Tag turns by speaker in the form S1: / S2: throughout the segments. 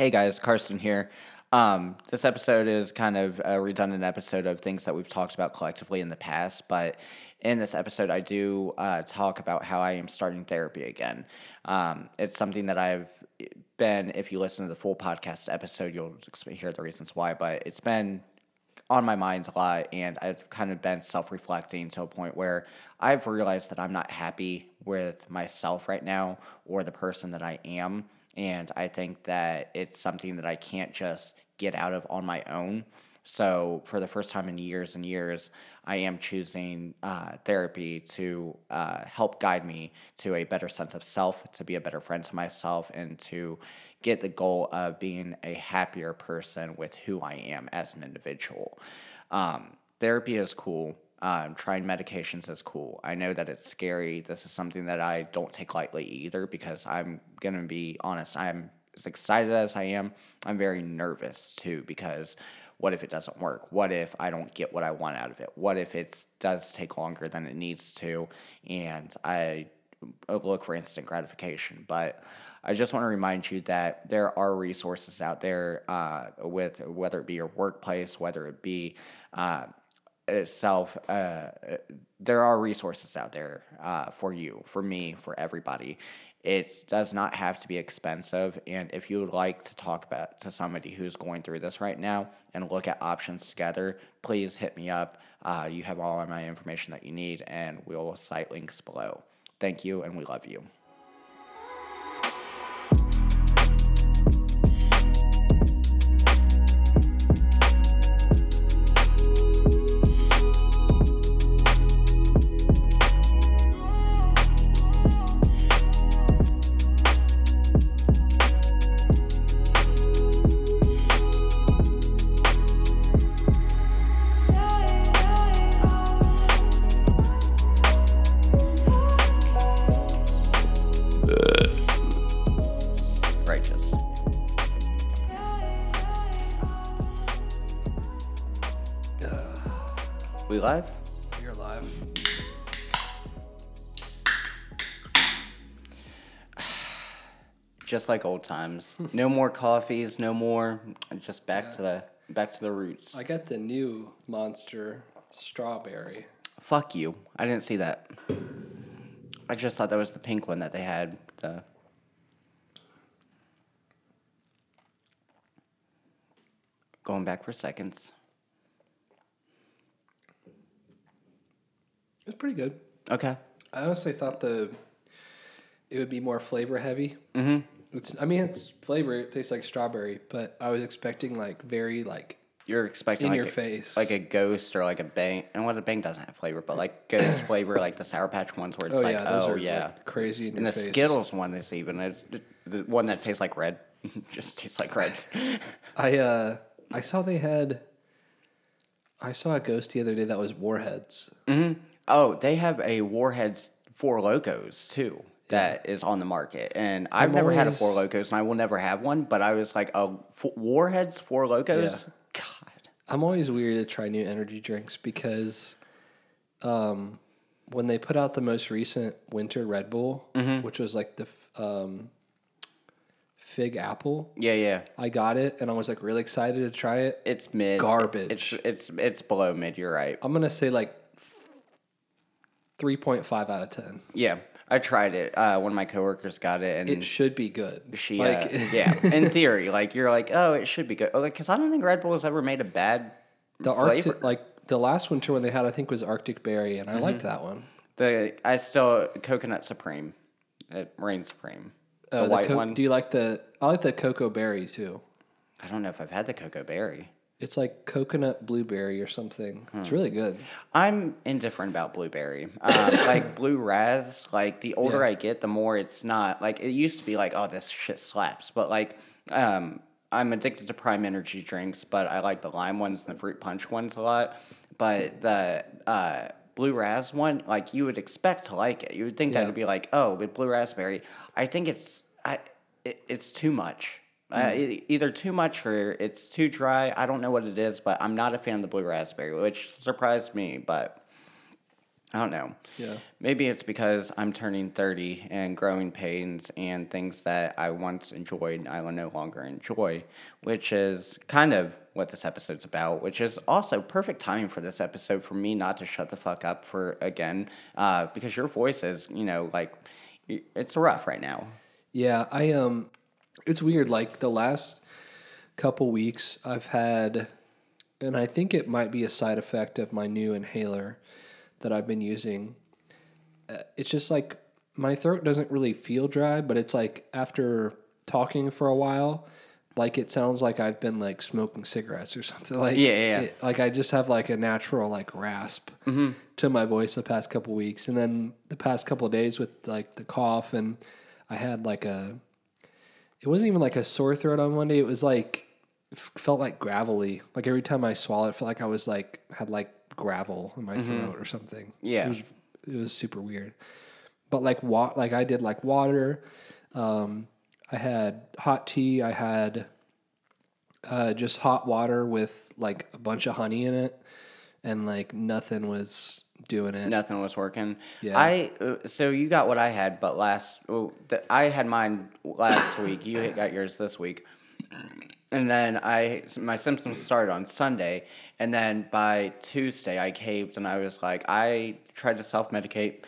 S1: Hey guys, Carson here. Um, this episode is kind of a redundant episode of things that we've talked about collectively in the past, but in this episode, I do uh, talk about how I am starting therapy again. Um, it's something that I've been, if you listen to the full podcast episode, you'll hear the reasons why, but it's been on my mind a lot, and I've kind of been self reflecting to a point where I've realized that I'm not happy with myself right now or the person that I am and I think that it's something that I can't just get out of on my own. So, for the first time in years and years, I am choosing uh, therapy to uh, help guide me to a better sense of self, to be a better friend to myself, and to get the goal of being a happier person with who I am as an individual. Um, therapy is cool. Um, trying medications is cool. I know that it's scary. This is something that I don't take lightly either because I'm going to be honest. I'm as excited as I am, I'm very nervous too because what if it doesn't work? What if I don't get what I want out of it? What if it does take longer than it needs to and I look for instant gratification? But I just want to remind you that there are resources out there uh, with whether it be your workplace, whether it be uh, itself, uh, there are resources out there uh, for you, for me, for everybody. It does not have to be expensive. And if you would like to talk about to somebody who's going through this right now and look at options together, please hit me up. Uh, you have all of my information that you need, and we'll cite links below. Thank you, and we love you. Like old times. No more coffees, no more. Just back to the back to the roots.
S2: I got the new monster strawberry.
S1: Fuck you. I didn't see that. I just thought that was the pink one that they had. The going back for seconds.
S2: It's pretty good.
S1: Okay.
S2: I honestly thought the it would be more flavor heavy. Mm-hmm. It's I mean it's flavor. It tastes like strawberry, but I was expecting like very like
S1: You're expecting
S2: In
S1: like
S2: your
S1: a,
S2: face.
S1: like a ghost or like a bang, and what a bang doesn't have flavor, but like ghost flavor, like the Sour Patch ones, where it's
S2: oh
S1: like,
S2: yeah,
S1: oh yeah,
S2: like, crazy in
S1: and the
S2: face.
S1: Skittles one is even it's the one that tastes like red, just tastes like red.
S2: I uh I saw they had. I saw a ghost the other day that was warheads.
S1: Oh, they have a Warheads Four Lokos too that is on the market, and I've
S2: I'm
S1: never had a Four Lokos, and I will never have one. But I was like, oh, F- Warheads Four Lokos, God,
S2: I'm always weird to try new energy drinks because um, when they put out the most recent winter Red Bull,
S1: Mm-hmm.
S2: which was like the f- um, fig apple,
S1: yeah, yeah.
S2: I got it and I was like really excited to try it.
S1: It's mid
S2: Garbage.
S1: It's it's it's below mid. You're right.
S2: I'm gonna say like 3.5 out of 10.
S1: Yeah, I tried it. Uh, one of my coworkers got it, and
S2: It should be good.
S1: she,
S2: like,
S1: uh, yeah, in theory, like you're like, oh, it should be good. Oh, because I don't think Red Bull has ever made a bad
S2: the
S1: flavor.
S2: Arctic, like the last winter one they had, I think was Arctic Berry, and I
S1: Mm-hmm.
S2: liked that one.
S1: The I still coconut supreme, it reigns supreme.
S2: Uh,
S1: the white
S2: co-
S1: one.
S2: Do you like the? I like the cocoa berry too.
S1: I don't know if I've had the cocoa berry.
S2: It's like coconut blueberry or something.
S1: Hmm.
S2: It's really good.
S1: I'm indifferent about blueberry. Um, like blue raz, like the older
S2: Yeah.
S1: I get, the more it's not like it used to be. Like, oh, this shit slaps. But like, um, I'm addicted to Prime Energy drinks, but I like the lime ones and the fruit punch ones a lot. But the uh, blue raz one, like you would expect to like it. You would think that would be like, oh, with blue raspberry. I think it's I, it, it's too much. Uh, e- either too much or it's too dry. I don't know what it is, but I'm not a fan of the blue raspberry, which surprised me. But I don't know.
S2: Yeah.
S1: Maybe it's because I'm turning 30 and growing pains and things that I once enjoyed, I will no longer enjoy, which is kind of what this episode's about, which is also perfect timing for this episode for me not to shut the fuck up for again, uh, because your voice is, you know, like, it's rough right now.
S2: Yeah, I um it's weird like the last couple weeks I've had and I think it might be a side effect of my new inhaler that I've been using. Uh, it's just like my throat doesn't really feel dry, but it's like after talking for a while, like it sounds like I've been like smoking cigarettes or something. Like
S1: Yeah, yeah, yeah.
S2: it- like I just have like a natural like rasp to my voice the past couple weeks, and then the past couple of days with like the cough, and I had like a. It wasn't even like a sore throat on Monday. It was like f- felt like gravelly. Like every time I swallowed, it felt like I was like had like gravel in my throat or something.
S1: Yeah.
S2: it was it was super weird. But like wa- like I did like water. Um, I had hot tea. I had uh, just hot water with like a bunch of honey in it, and like nothing was doing it.
S1: Nothing was working.
S2: Yeah.
S1: I uh, so you got what I had, but last oh, the, I had mine last week. You got yours this week, and then I my symptoms started on Sunday, and then by Tuesday I caved, and I was like, I tried to self medicate,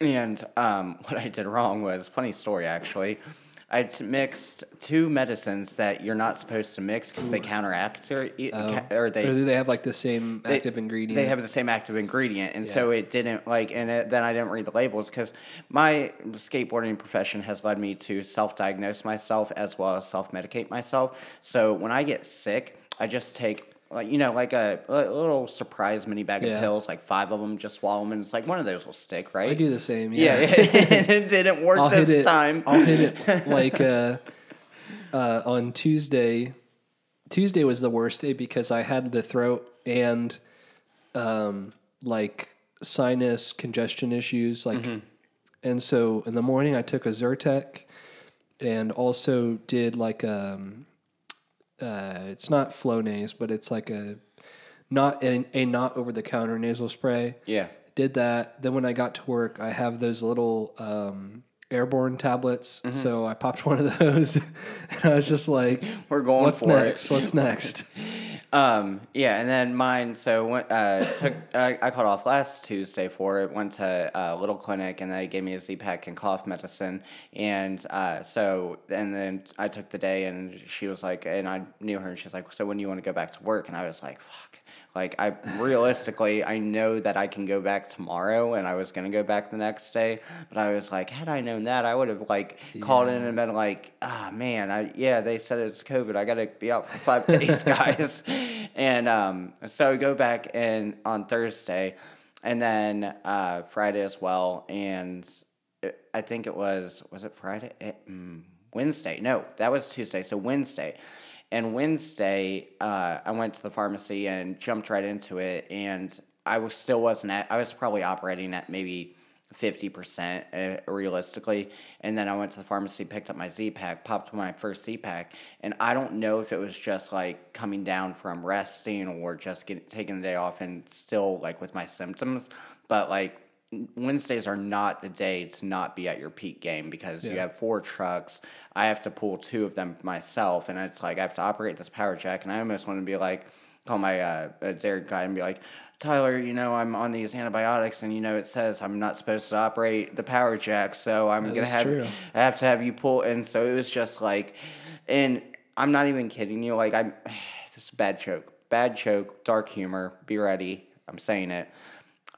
S1: and um, what I did wrong was funny story actually. I mixed two medicines that you're not supposed to mix because they counteract or, oh. ca- or they
S2: Or do they have like the same
S1: they-
S2: active ingredient?
S1: They have the same active ingredient, and so it didn't like. And it, then I didn't read the labels because my skateboarding profession has led me to self-diagnose myself as well as self-medicate myself. So when I get sick, I just take. Like you know, like a, a little surprise mini bag
S2: Yeah.
S1: of pills, like five of them, just swallow them, and it's like one of those will stick, right?
S2: I do the same.
S1: Yeah,
S2: Yeah,
S1: it didn't work
S2: I'll
S1: this
S2: hit it.
S1: time.
S2: I'll hit it like uh, uh, on Tuesday. Tuesday was the worst day because I had the throat and um, like sinus congestion issues. Like,
S1: Mm-hmm.
S2: and so in the morning I took a Zyrtec and also did like um, uh, it's not Flonase, but it's like a not a, a not over the counter nasal spray
S1: yeah,
S2: did that. Then when I got to work, I have those little um, airborne tablets.
S1: Mm-hmm.
S2: So I popped one of those, and I was just like,
S1: we're going
S2: "What's
S1: for it.
S2: next? What's next?"
S1: Um, yeah, and then mine. So went, uh, took I, I called off last Tuesday for it. Went to a little clinic, and they gave me a Z pack and cough medicine. And uh, so, and then I took the day, and she was like, and I knew her, and she was like, "So when do you want to go back to work?" And I was like, "Fuck." Like I realistically, I know that I can go back tomorrow, and I was gonna go back the next day. But I was like, had I known that, I would have like called in and been like, ah man, I yeah, they said it's COVID. I gotta be out for five days, guys. and um, so I go back and on Thursday, and then uh, Friday as well, and it, I think it was was it Friday? It, mm, Wednesday? No, that was Tuesday. So Wednesday. And Wednesday, uh, I went to the pharmacy and jumped right into it, and I was still wasn't at. I was probably operating at maybe fifty percent uh, realistically. And then I went to the pharmacy, picked up my Z pack, popped my first Z pack, and I don't know if it was just like coming down from resting or just getting taking the day off and still like with my symptoms, but like Wednesdays are not the day to not be at your peak game because you have four trucks. I have to pull two of them myself, and it's like I have to operate this power jack, and I almost want to be like, call my uh, Derek guy and be like, Tyler, you know, I'm on these antibiotics, and you know it says I'm not supposed to operate the power jack, so I'm gonna have
S2: true.
S1: I have to have you pull. And so it was just like, and I'm not even kidding you. Like I'm, this is a bad joke, bad joke, dark humor. Be ready. I'm saying it.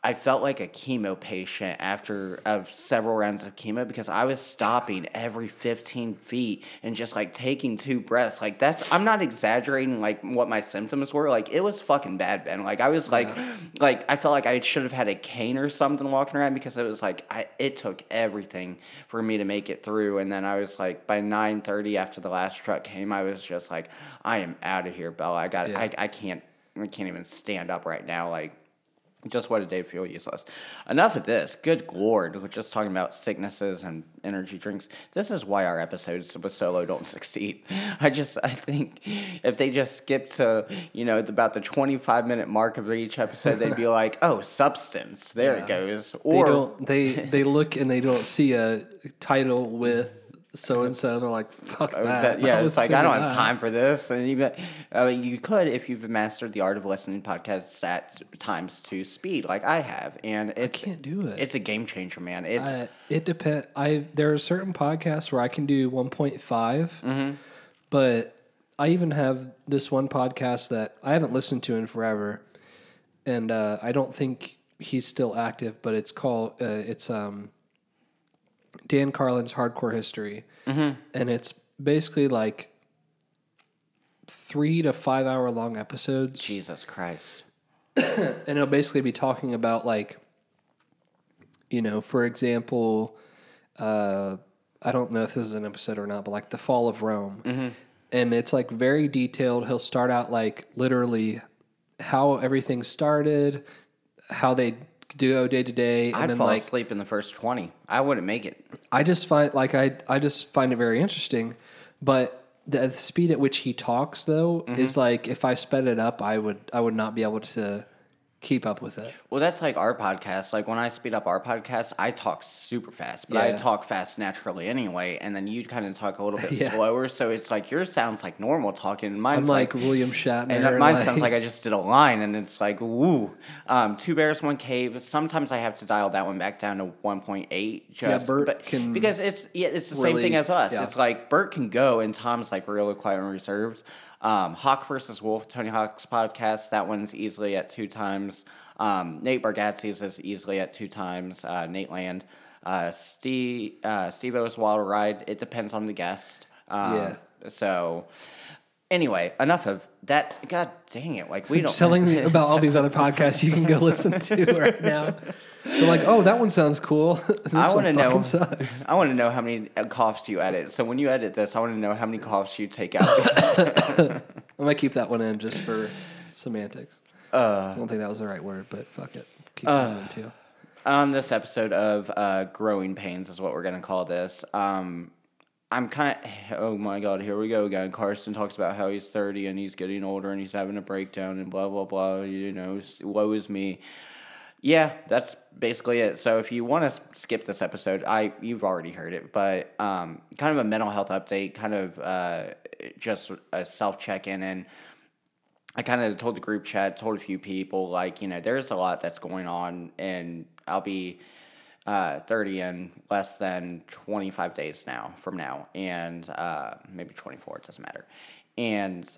S1: I felt like a chemo patient after of several rounds of chemo because I was stopping every 15 feet and just like taking two breaths. Like that's I'm not exaggerating like what my symptoms were. Like it was fucking bad, Ben. Like I was like like I felt like I should have had a cane or something walking around because it was like I it took everything for me to make it through. And then I was like by 9:30 after the last truck came, I was just like I am out of here, Bella. I got
S2: Yeah.
S1: I I can't I can't even stand up right now. Like Just what a day to feel useless. Enough of this. Good lord, we're just talking about sicknesses and energy drinks. This is why our episodes with solo don't succeed. I just I think if they just skip to you know about the twenty five minute mark of each episode, they'd be like, oh, substance. There it
S2: Yeah.
S1: goes.
S2: They
S1: Or
S2: don't. They they look and they don't see a title with so and so. They're like, fuck that.
S1: Uh, that- yeah,
S2: I
S1: it's like I don't
S2: thinking
S1: have time for this. And even I mean, you could if you've mastered the art of listening podcasts at times to speed, like I have, and it's I
S2: can't do it.
S1: It's a game changer, man. It's
S2: Uh, it depends. I there are certain podcasts where I can do 1.5,
S1: Mm-hmm.
S2: but I even have this one podcast that I haven't listened to in forever, and uh, I don't think he's still active. But it's called uh, it's um, Dan Carlin's Hardcore History,
S1: Mm-hmm.
S2: and it's basically like three to five hour long episodes
S1: Jesus Christ.
S2: and it'll basically be talking about like you know for example uh i don't know if this is an episode or not but like the fall of rome
S1: Mm-hmm.
S2: and it's like very detailed he'll start out like literally how everything started how they do day to day and
S1: I'd
S2: then
S1: fall
S2: like
S1: asleep in the first twenty. I wouldn't make it.
S2: I just find like I I just find it very interesting, but the speed at which he talks though
S1: Mm-hmm.
S2: is like if I sped it up, I would I would not be able to keep up with it.
S1: Well, that's like our podcast. Like when I speed up our podcast, I talk super fast, but I talk fast naturally anyway. And then you kind of talk a little bit
S2: Yeah.
S1: slower, so it's like yours sounds like normal talking. Mine's
S2: I'm like, William Shatner.
S1: And mine sounds like I just did a line, and it's like, woo. Um, two bears, one cave. Sometimes I have to dial that one back down to one point eight. Just
S2: Bert
S1: but,
S2: can
S1: because it's yeah, it's the same thing as us.
S2: yeah.
S1: It's like Bert can go, and Tom's like really quiet and reserved. Um, Hawk versus Wolf, Tony Hawk's podcast. That one's easily at two times. Um, Nate Bargatze's is easily at two times. Uh, Nateland. Uh, Steve uh, Steve O's Wild Ride. It depends on the guest. Um,
S2: Yeah.
S1: So anyway, enough of that. God dang it! Like we don't
S2: telling me about all these other podcasts you can go listen to right now. They're like, oh, that one sounds cool. this
S1: I want to know.
S2: sucks.
S1: I want to know how many uh, coughs you edit. So when you edit this, I want to know how many coughs you take out.
S2: I might keep that one in just for semantics. I don't think that was the right word, but fuck it. Keep that in too.
S1: On this episode of uh, Growing Pains is what we're gonna call this. Um, I'm kind of. Oh my god, here we go again. Carson talks about how he's 30 and he's getting older and he's having a breakdown and blah blah blah. You know, woe is me. Yeah, that's basically it. So if you want to skip this episode, I you've already heard it, but um, kind of a mental health update, kind of uh, just a self check in, and I kind of told the group chat, told a few people, like you know, there's a lot that's going on, and I'll be uh, 30 in less than 25 days now from now, and uh, maybe 24. It doesn't matter, and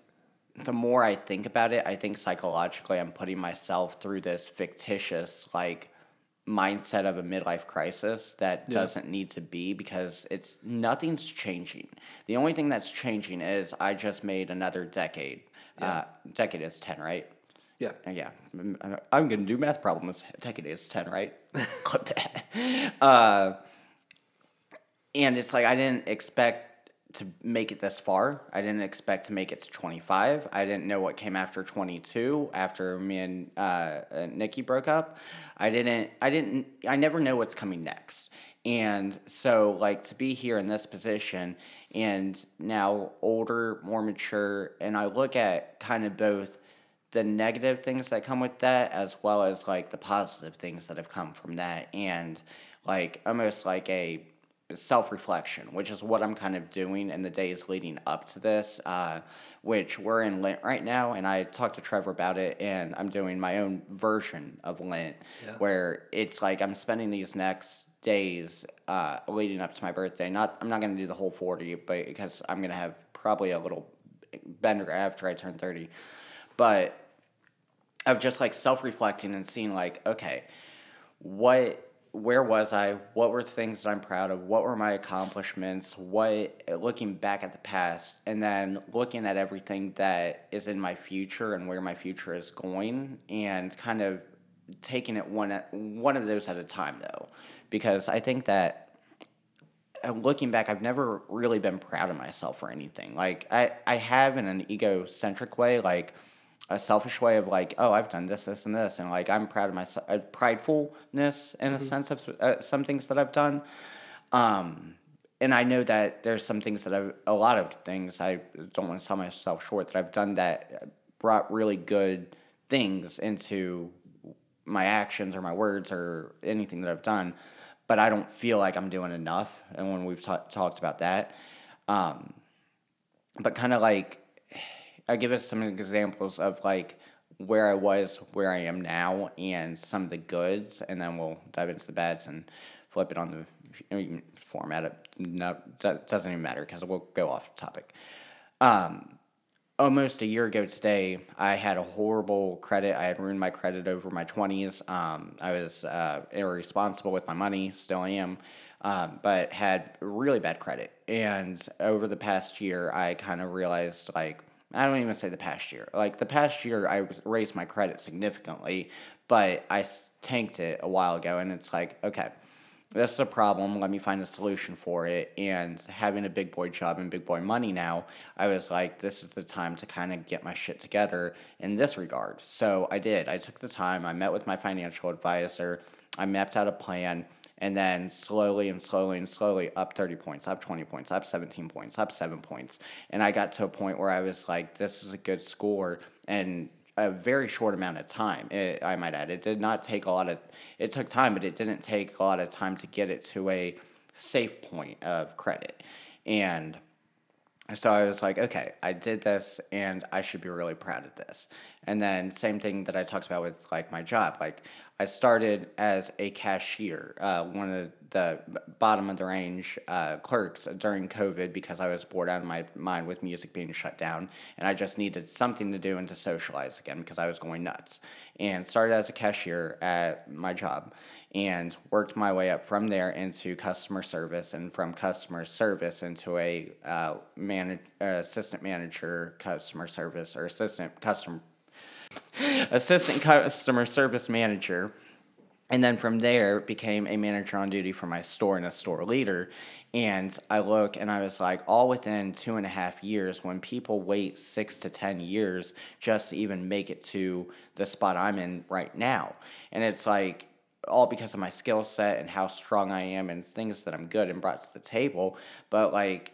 S1: the more I think about it, I think psychologically I'm putting myself through this fictitious like mindset of a midlife crisis that doesn't need to be because it's nothing's changing. The only thing that's changing is I just made another decade. Uh, decade is 10, right?
S2: Yeah.
S1: Uh, Yeah, Mm, I- I'm gonna do math problems. Decade is 10, right? Clip that. Uh, and it's like I didn't expect to make it this far. I didn't expect to make it to 25. I didn't know what came after 22 after me and uh, uh, Nikki broke up. I didn't I didn't I never know what's coming next. And so like to be here in this position and now older, more mature and I look at kind of both the negative things that come with that as well as like the positive things that have come from that and like almost like a self-reflection which is what i'm kind of doing in the days leading up to this uh, which we're in lent right now and i talked to trevor about it and i'm doing my own version of lent
S2: Yeah.
S1: where it's like i'm spending these next days uh, leading up to my birthday not i'm not going to do the whole 40 but because i'm going to have probably a little bender after i turn 30 but of just like self-reflecting and seeing like okay what where was i what were things that i'm proud of what were my accomplishments what looking back at the past and then looking at everything that is in my future and where my future is going and kind of taking it one at one of those at a time though because i think that uh, looking back, I've never really been proud of myself or anything. Like I, I have in an egocentric way. Like a selfish way of like, oh, I've done this, this, and this, and like I'm proud of myself, uh, pridefulness in a sense of uh, some things that I've done. Um, and I know that there's some things that I've, a lot of things I don't want to sell myself short that I've done that brought really good things into my actions or my words or anything that I've done, but I don't feel like I'm doing enough. And when we've ta- talked about that, um, but kind of like I give us some examples of like where I was, where I am now, and some of the goods, and then we'll dive into the bads and flip it on the format. It no, doesn't even matter because we'll go off topic. Um, almost a year ago today, I had a horrible credit. I had ruined my credit over my 20s. Um, I was uh, irresponsible with my money, still am, um, but had really bad credit. And over the past year, I kind of realized like, I don't even say the past year. Like the past year, I raised my credit significantly, but I tanked it a while ago. And it's like, okay, this is a problem. Let me find a solution for it. And having a big boy job and big boy money now, I was like, this is the time to kind of get my shit together in this regard. So I did. I took the time. I met with my financial advisor. I mapped out a plan. And then slowly and slowly and slowly up 30 points, up 20 points, up 17 points, up seven points. And I got to a point where I was like, this is a good score. And a very short amount of time. It, I might add, it did not take a lot of. It took time, but it didn't take a lot of time to get it to a safe point of credit, and so I was like, okay, I did this, and I should be really proud of this. And then same thing that I talked about with like my job. Like I started as a cashier, uh, one of the bottom of the range uh, clerks during COVID because I was bored out of my mind with music being shut down, and I just needed something to do and to socialize again because I was going nuts. And started as a cashier at my job, and worked my way up from there into customer service, and from customer service into a uh, man- uh, assistant manager, customer service, or assistant customer assistant customer service manager. And then from there, became a manager on duty for my store and a store leader. And I look and I was like, all within two and a half years, when people wait six to 10 years just to even make it to the spot I'm in right now. And it's like, all because of my skill set and how strong I am and things that I'm good and brought to the table. But like,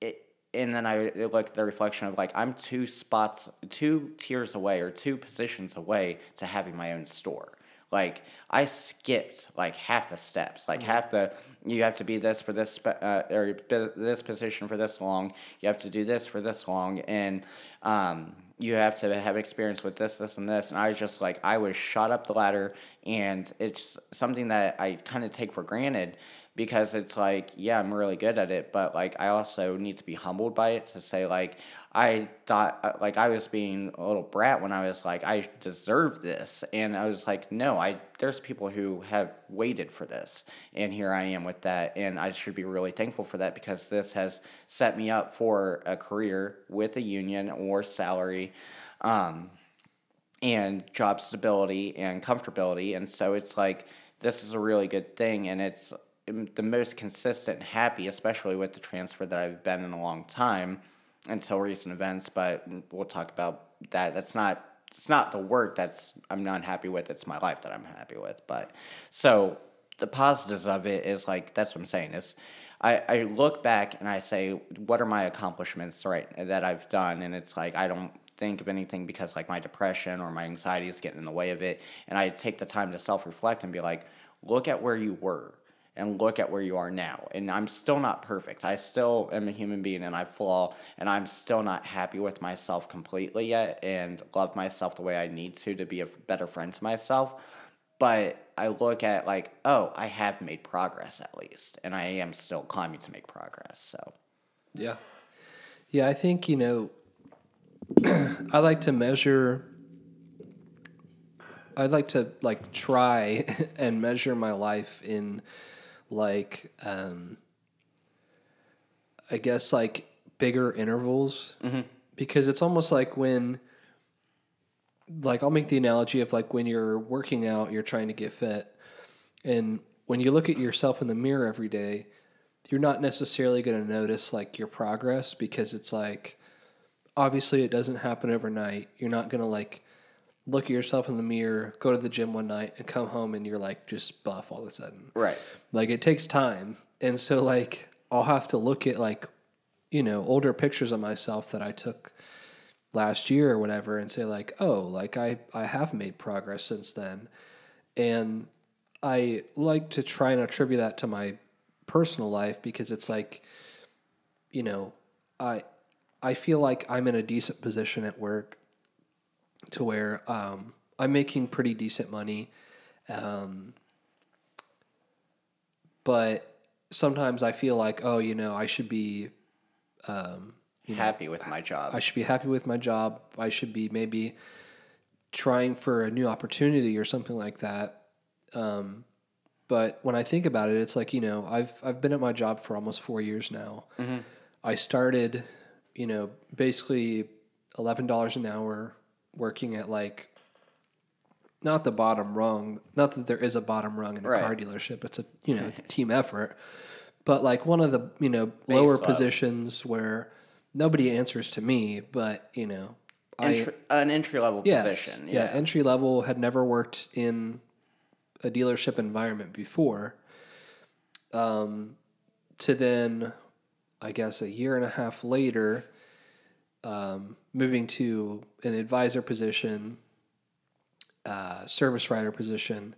S1: it and then I look at the reflection of like I'm two spots, two tiers away or two positions away to having my own store. Like I skipped like half the steps, like mm-hmm. half the you have to be this for this uh, or this position for this long. You have to do this for this long, and um, you have to have experience with this, this, and this. And I was just like I was shot up the ladder, and it's something that I kind of take for granted because it's like, yeah, I'm really good at it, but like I also need to be humbled by it to say like I thought uh, like I was being a little brat when I was like I deserve this. And I was like no, I there's people who have waited for this. And here I am with that. And I should be really thankful for that because this has set me up for a career with a union or salary um, and job stability and comfortability. And so it's like this is a really good thing. And it's the most consistent happy, especially with the transfer that I've been in a long time until recent events. But we'll talk about that. That's not it's not the work that's I'm not happy with. It's my life that I'm happy with. But so the positives of it is like that's what I'm saying is. I, I look back and I say, what are my accomplishments right that I've done? And it's like I don't think of anything because like my depression or my anxiety is getting in the way of it. And I take the time to self reflect and be like, look at where you were and look at where you are now. And I'm still not perfect. I still am a human being and I flaw, and I'm still not happy with myself completely yet and love myself the way I need to to be a better friend to myself. But I look at like, oh, I have made progress at least, and I am still climbing to make progress. So,
S2: yeah, yeah, I think you know, I like to measure. I'd like to like try and measure my life in like um, I guess like bigger intervals mm-hmm. because it's almost like when like I'll make the analogy of like when you're working out, you're trying to get fit, and when you look at yourself in the mirror every day, you're not necessarily going to notice like your progress because it's like obviously it doesn't happen overnight. You're not gonna like look at yourself in the mirror, go to the gym one night, and come home and you're like just buff all of a sudden.
S1: Right.
S2: Like it takes time, and so like I'll have to look at like you know older pictures of myself that I took last year or whatever, and say like, oh, like I I have made progress since then, and I like to try and attribute that to my personal life because it's like, you know, I I feel like I'm in a decent position at work to where um, I'm making pretty decent money. Um, but sometimes I feel like, oh, you know, I should be um,
S1: Happy with my job.
S2: I should be happy with my job. I should be maybe trying for a new opportunity or something like that. Um, but when I think about it, it's like you know I've I've been at my job for almost four years now. I started, you know, basically eleven dollars an hour, working at like not the bottom rung. Not that there is a bottom rung in a
S1: Right.
S2: car dealership. It's a you know it's a team effort, but like one of the you know lower
S1: level.
S2: positions where nobody answers to me, but you know I
S1: an entry level
S2: Yes.
S1: position.
S2: Yeah.
S1: Yeah.
S2: entry level had never worked in a dealership environment before. Um, to then, I guess, a year and a half later, um, moving to an advisor position, uh, service writer position,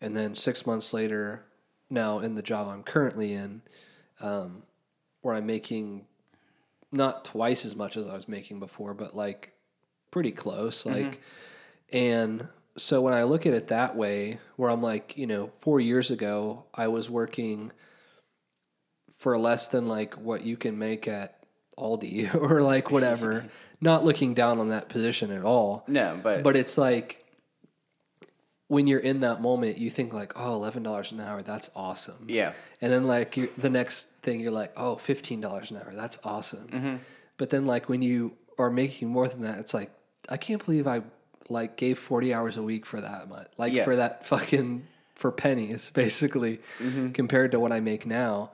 S2: and then six months later, now in the job I'm currently in, um, where I'm making not twice as much as I was making before, but like pretty close. Like, and so when I look at it that way, where I'm like, you know, four years ago, I was working for less than like what you can make at Aldi or like whatever, not looking down on that position at all.
S1: no, but,
S2: But it's like when you're in that moment, you think like, oh, $11 an hour, that's awesome.
S1: yeah.
S2: And then like you the next thing you're like, oh, fifteen dollars an hour, that's awesome.
S1: Mm-hmm.
S2: But then like when you are making more than that, it's like I can't believe I like gave forty hours a week for that much, like
S1: Yeah.
S2: for that fucking for pennies basically
S1: Mm-hmm.
S2: compared to what I make now.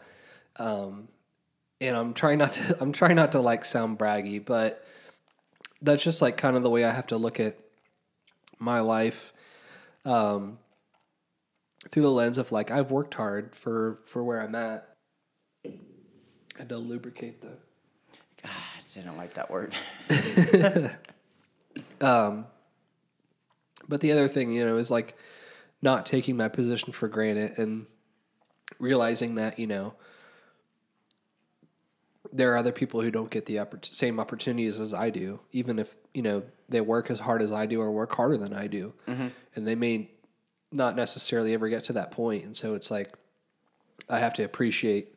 S2: Um, and I'm trying not to I'm trying not to like sound braggy, but that's just like kind of the way I have to look at my life um, through the lens of like I've worked hard for for where I'm at. I had to lubricate the.
S1: I didn't like that word.
S2: um, But the other thing, you know, is like not taking my position for granted and realizing that you know there are other people who don't get the oppor- same opportunities as I do, even if you know they work as hard as I do or work harder than I do, and they may not necessarily ever get to that point. And so it's like I have to appreciate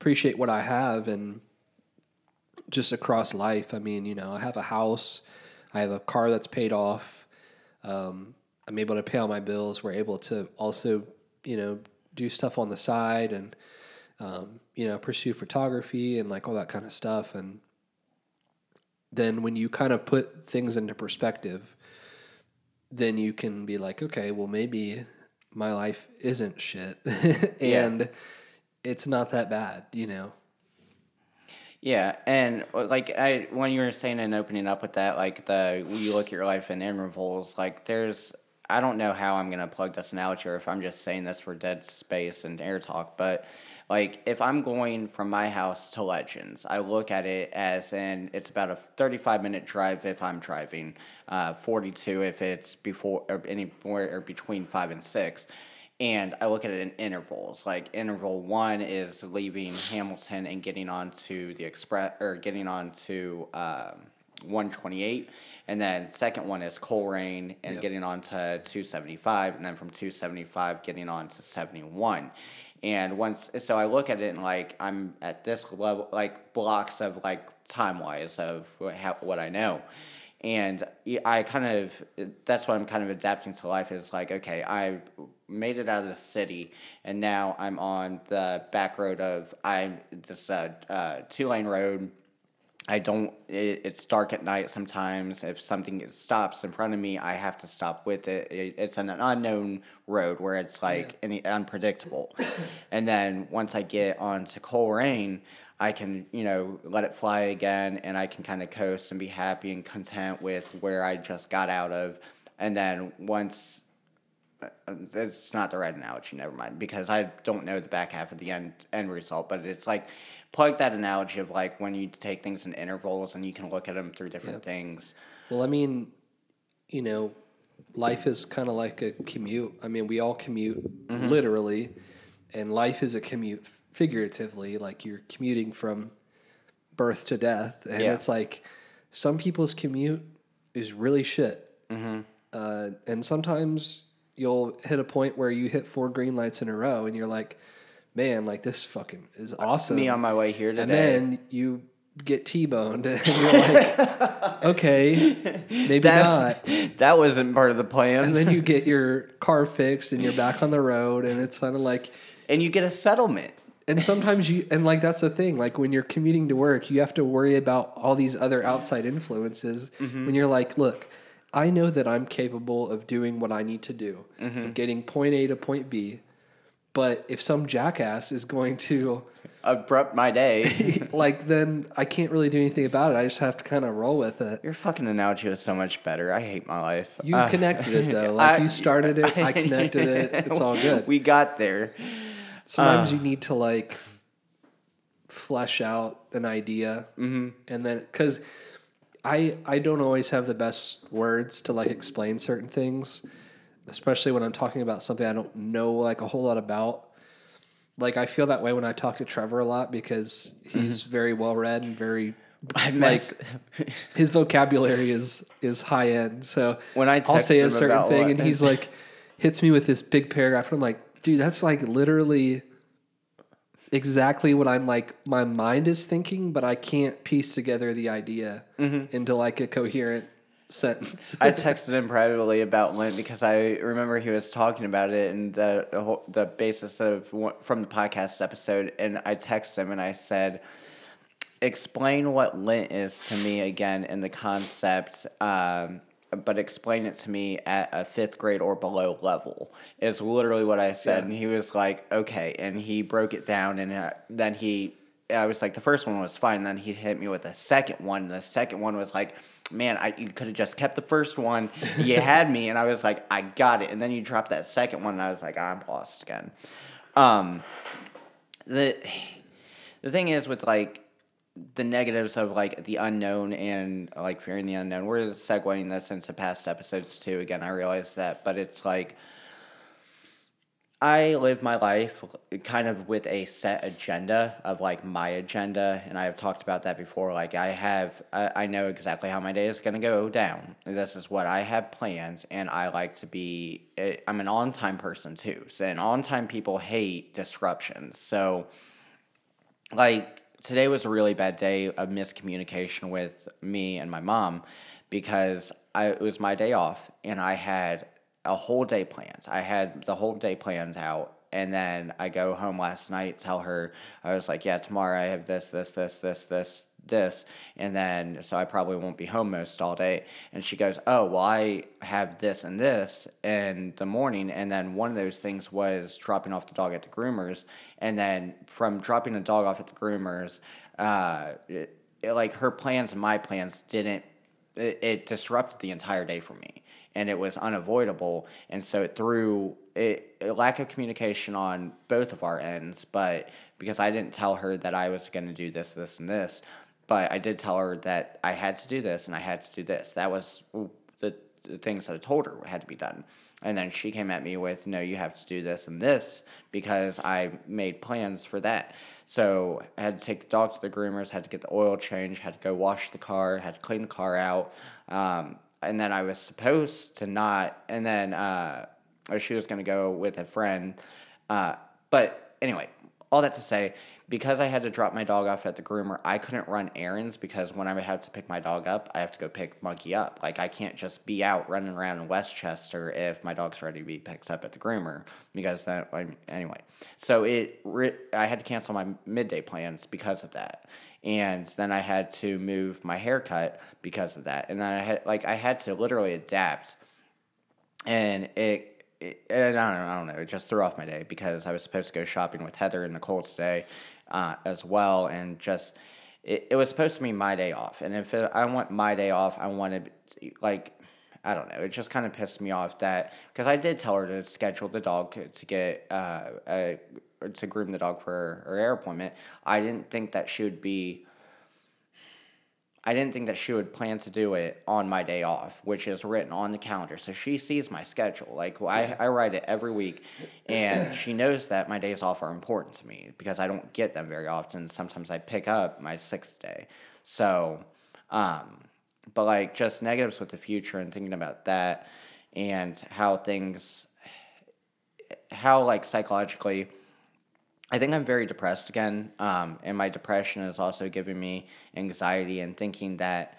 S2: appreciate what I have and just across life. I mean, you know, I have a house, I have a car that's paid off. Um, I'm able to pay all my bills. We're able to also, you know, do stuff on the side and, um, you know, pursue photography and like all that kind of stuff. And then when you kind of put things into perspective, then you can be like, okay, well, maybe my life isn't shit and it's not that bad, you know?
S1: Yeah, and uh, like I when you were saying and opening up with that, like the you look at your life in intervals, like there's I don't know how I'm gonna plug this analogy or if I'm just saying this for dead space and air talk, but like if I'm going from my house to Legends, I look at it as in it's about a 35 minute drive if I'm driving, uh, 42 if it's before or anywhere or between five and six and I look at it in intervals. Like interval one is leaving Hamilton and getting onto the express or getting onto um, 128, and then second one is Colerain and
S2: Yep.
S1: getting on to 275, and then from 275 getting on to 71. And once, so I look at it and like I'm at this level, like blocks of like time wise of what, I know. And I kind of that's what I'm kind of adapting to life is like okay I made it out of the city and now I'm on the back road of I'm this uh, uh, two lane road I don't it, it's dark at night sometimes. If something stops in front of me I have to stop with it, it it's an unknown road where it's like any unpredictable. And then once I get onto Colerain I can, you know, let it fly again and I can kind of coast and be happy and content with where I just got out of. And then once uh, it's not the right analogy, never mind, because I don't know the back half of the end end result, but it's like plug that analogy of like when you take things in intervals and you can look at them through different things.
S2: Well, I mean, you know, life is kind of like a commute. I mean, we all commute
S1: Mm-hmm.
S2: literally, and life is a commute figuratively. Like you're commuting from birth to death, and
S1: Yeah.
S2: it's like some people's commute is really shit.
S1: Mm-hmm.
S2: Uh, and sometimes you'll hit a point where you hit four green lights in a row, and you're like, "Man, like this fucking is awesome."
S1: Me on my way here today.
S2: and then you get T-boned, and you're like, "Okay, maybe not."
S1: that, that wasn't part of the plan.
S2: And then you get your car fixed, and you're back on the road, and it's kind of like.
S1: and you get a settlement.
S2: And sometimes you, and like that's the thing, like when you're commuting to work, you have to worry about all these other outside influences. Mm-hmm. When you're like, look, I know that I'm capable of doing what I need to do, of mm-hmm. getting point A to point B. But if some jackass is going to,
S1: Abrupt my day.
S2: like, then I can't really do anything about it. I just have to kind of roll with it.
S1: Your fucking analogy was so much better. I hate my life.
S2: You
S1: Uh,
S2: connected it though. Like
S1: I-
S2: you started it, I connected it. It's all good.
S1: We got there.
S2: Sometimes you need to like flesh out an idea, and then because I I don't always have the best words to like explain certain things, especially when I'm talking about something I don't know like a whole lot about. Like I feel that way when I talk to Trevor a lot because he's mm-hmm. very well read and very
S1: I mess,
S2: his vocabulary is is high end. So
S1: When I
S2: I'll say a certain thing, and he's like, hits me with this big paragraph, and I'm like, dude, that's like literally exactly what I'm like. My mind is thinking, but I can't piece together the idea mm-hmm. into like a coherent sentence.
S1: I texted him privately about Lent because I remember he was talking about it and the the, whole, the basis of from the podcast episode, and I texted him and I said, "Explain what Lent is to me again in the concept." Um, but explain it to me at a fifth grade or below level is literally what I said,
S2: Yeah.
S1: and he was like, "Okay," and he broke it down, and uh, then he I was like, the first one was fine. Then he hit me with the second one. The second one was like, man, I, you could have just kept the first one. You had me, and I was like, I got it. And then you dropped that second one, and I was like, I'm lost again. Um, the the thing is with like the negatives of like the unknown and like fearing the unknown. We're segueing this into past episodes too. Again, I realize that, but it's like I live my life kind of with a set agenda of like my agenda, and I've talked about that before. Like I have, I, I know exactly how my day is going to go down. This is what I have plans, and I like to be. eh, I'm an on-time person too, so and on-time people hate disruptions. So, like today was a really bad day of miscommunication with me and my mom because I, it was my day off and I had a whole day plans. I had the whole day plans out. And then I go home last night, tell her, I was like, yeah, tomorrow I have this, this, this, this, this, this. And then, so I probably won't be home most all day. And she goes, oh, well, I have this and this in the morning. And then one of those things was dropping off the dog at the groomers. And then from dropping the dog off at the groomers, uh, it, it, like her plans and my plans didn't it, it disrupted the entire day for me and it was unavoidable. And so it threw it, a lack of communication on both of our ends but because i didn't tell her that i was going to do this this and this but i did tell her that i had to do this and i had to do this. That was the, things that i told her had to be done and then she came at me with no you have to do this and this because i made plans for that so I had to take the dog to the groomers, had to get the oil change, had to go wash the car, had to clean the car out. Um, and then I was supposed to not, and then uh, she was going to go with a friend. Uh, but anyway, all that to say, because I had to drop my dog off at the groomer, I couldn't run errands because when I have to pick my dog up, I have to go pick Monkey up. Like I can't just be out running around in Westchester if my dog's ready to be picked up at the groomer because that I, anyway. So it I had to cancel my midday plans because of that. And then I had to move my haircut because of that. And then I had like I had to literally adapt and it, it I don't know, I don't know, it just threw off my day because I was supposed to go shopping with Heather and Nicole today, uh, as well, and just it, it was supposed to be my day off, and if it, I want my day off, I wanted like I don't know. It just kind of pissed me off that because I did tell her to schedule the dog to get uh, a, to groom the dog for her hair appointment. I didn't think that she would be. I didn't think that she would plan to do it on my day off, which is written on the calendar. So she sees my schedule. Like I, I write it every week, and she knows that my days off are important to me because I don't get them very often. Sometimes I pick up my sixth day. So, um, but like just negatives with the future and thinking about that and how things, how like psychologically I think I'm very depressed again, um, and my depression is also giving me anxiety and thinking that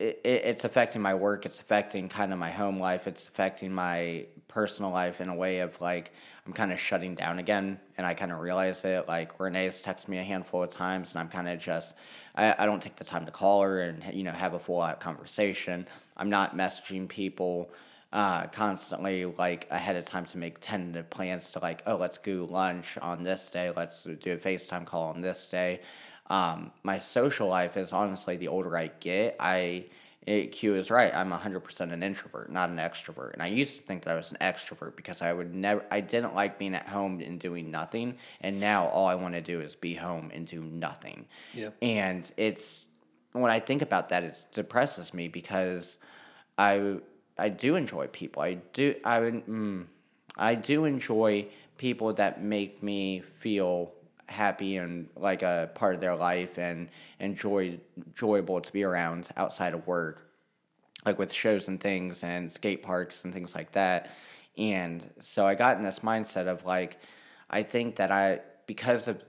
S1: it, it, it's affecting my work. It's affecting kind of my home life. It's affecting my personal life in a way of like I'm kind of shutting down again, and I kind of realize it. Like Renee's texted me a handful of times, and I'm kind of just I, I don't take the time to call her and you know have a full out conversation. I'm not messaging people uh, constantly like ahead of time to make tentative plans to like, oh, let's go lunch on this day. Let's do a FaceTime call on this day. Um, my social life is honestly the older I get, I it, Q is right. I'm 100% an introvert, not an extrovert. And I used to think that I was an extrovert because I would never, I didn't like being at home and doing nothing. And now all I want to do is be home and do nothing.
S2: Yeah.
S1: And it's, when I think about that, it depresses me because I I do enjoy people. I do I mm, I do enjoy people that make me feel happy and like a part of their life and enjoy enjoyable to be around outside of work like with shows and things and skate parks and things like that and so i got in this mindset of like i think that i because of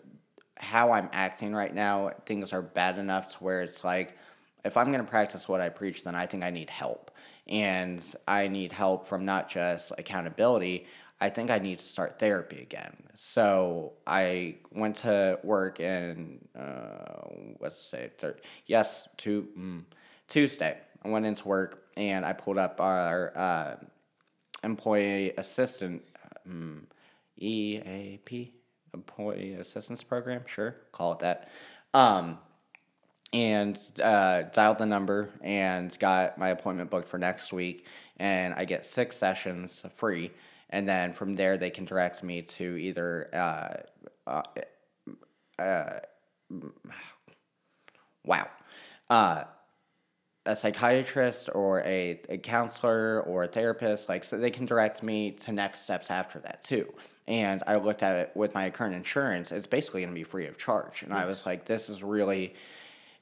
S1: how i'm acting right now things are bad enough to where it's like if i'm going to practice what i preach then i think i need help and I need help from not just accountability. I think I need to start therapy again. So I went to work and uh, let's say yes, to mm, Tuesday. I went into work and I pulled up our uh, employee assistant um, EAP employee assistance program. Sure, call it that. Um, and uh, dialed the number and got my appointment booked for next week. And I get six sessions free. And then from there, they can direct me to either, uh, uh, uh wow, uh, a psychiatrist or a, a counselor or a therapist. Like, so they can direct me to next steps after that too. And I looked at it with my current insurance, it's basically going to be free of charge. And I was like, this is really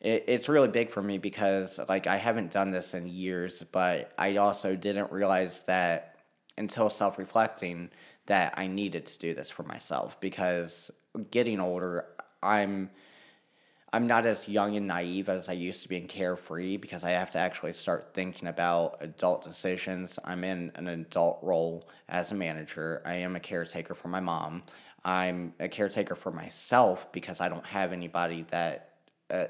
S1: it, it's really big for me because like I haven't done this in years, but I also didn't realize that until self reflecting that I needed to do this for myself because getting older, I'm I'm not as young and naive as I used to be and carefree because I have to actually start thinking about adult decisions. I'm in an adult role as a manager. I am a caretaker for my mom. I'm a caretaker for myself because I don't have anybody that uh,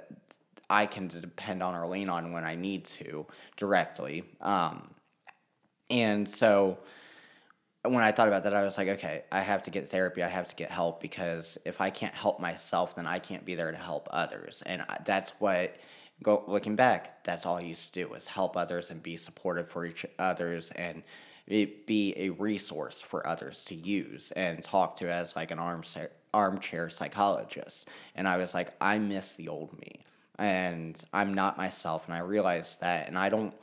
S1: I can depend on or lean on when I need to directly. Um, and so when I thought about that, I was like, okay, I have to get therapy. I have to get help because if I can't help myself, then I can't be there to help others. And that's what, go looking back, that's all I used to do was help others and be supportive for each others and be a resource for others to use and talk to as like an armchair armchair psychologist. And I was like, I miss the old me and I'm not myself, and I realized that, and I don't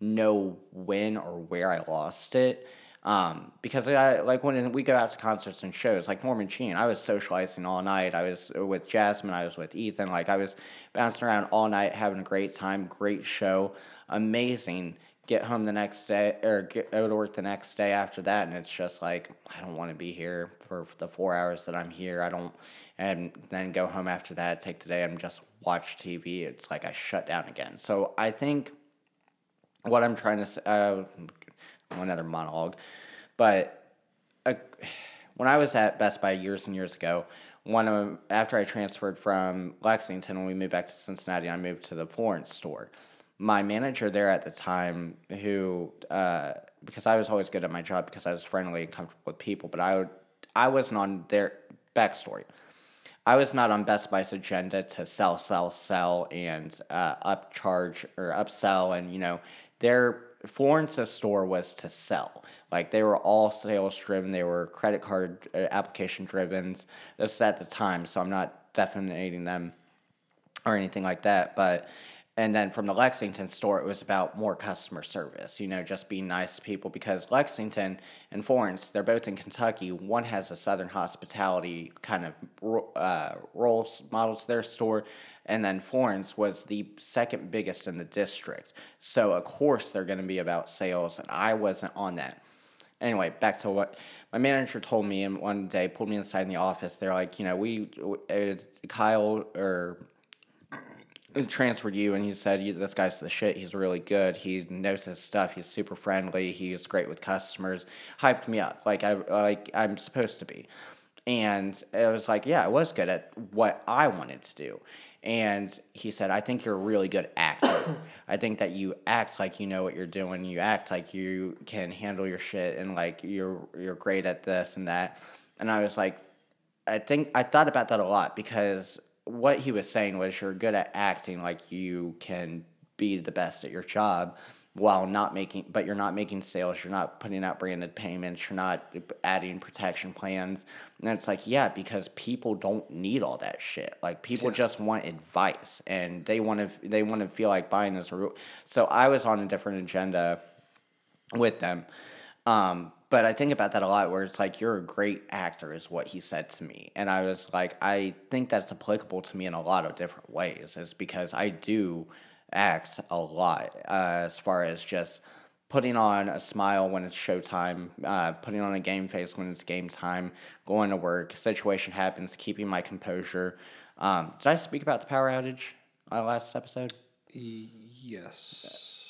S1: know when or where I lost it. Um, because I like when we go out to concerts and shows, like Norma Jean, I was socializing all night. I was with Jasmine, I was with Ethan, like I was bouncing around all night, having a great time, great show, amazing. Get home the next day or go to work the next day after that, and it's just like I don't want to be here for the four hours that I'm here. I don't, and then go home after that, take the day and just watch TV. It's like I shut down again. So I think what I'm trying to say, uh, another monologue, but uh, when I was at Best Buy years and years ago, one of after I transferred from Lexington when we moved back to Cincinnati, I moved to the Florence store. My manager there at the time, who uh, because I was always good at my job because I was friendly and comfortable with people, but I would I wasn't on their backstory. I was not on Best Buy's agenda to sell, sell, sell, and uh, upcharge or upsell, and you know, their Florence's store was to sell. Like they were all sales driven. They were credit card uh, application driven. This at the time, so I'm not definiting them or anything like that. But and then from the Lexington store, it was about more customer service, you know, just being nice to people because Lexington and Florence, they're both in Kentucky. One has a Southern hospitality kind of uh, role model to their store, and then Florence was the second biggest in the district. So, of course, they're going to be about sales, and I wasn't on that. Anyway, back to what my manager told me, and one day pulled me inside in the office. They're like, you know, we, uh, Kyle or transferred you and he said this guy's the shit. He's really good. He knows his stuff. He's super friendly. He's great with customers. Hyped me up. Like i like i'm supposed to be. And it was like yeah i was good at what i wanted to do. And he said i think you're a really good actor. I think that you act like you know what you're doing. You act like you can handle your shit and like you're you're great at this and that. And i was like i think i thought about that a lot because what he was saying was you're good at acting like you can be the best at your job while not making but you're not making sales you're not putting out branded payments you're not adding protection plans. And it's like yeah because people don't need all that shit. Like people yeah. just want advice and they want to they want to feel like buying this so i was on a different agenda with them. Um, but I think about that a lot where it's like you're a great actor is what he said to me. And I was like I think that's applicable to me in a lot of different ways is because I do act a lot uh, as far as just putting on a smile when it's showtime, uh, putting on a game face when it's game time, going to work, situation happens, keeping my composure. Um, did I speak about the power outage uh, last episode?
S2: Yes.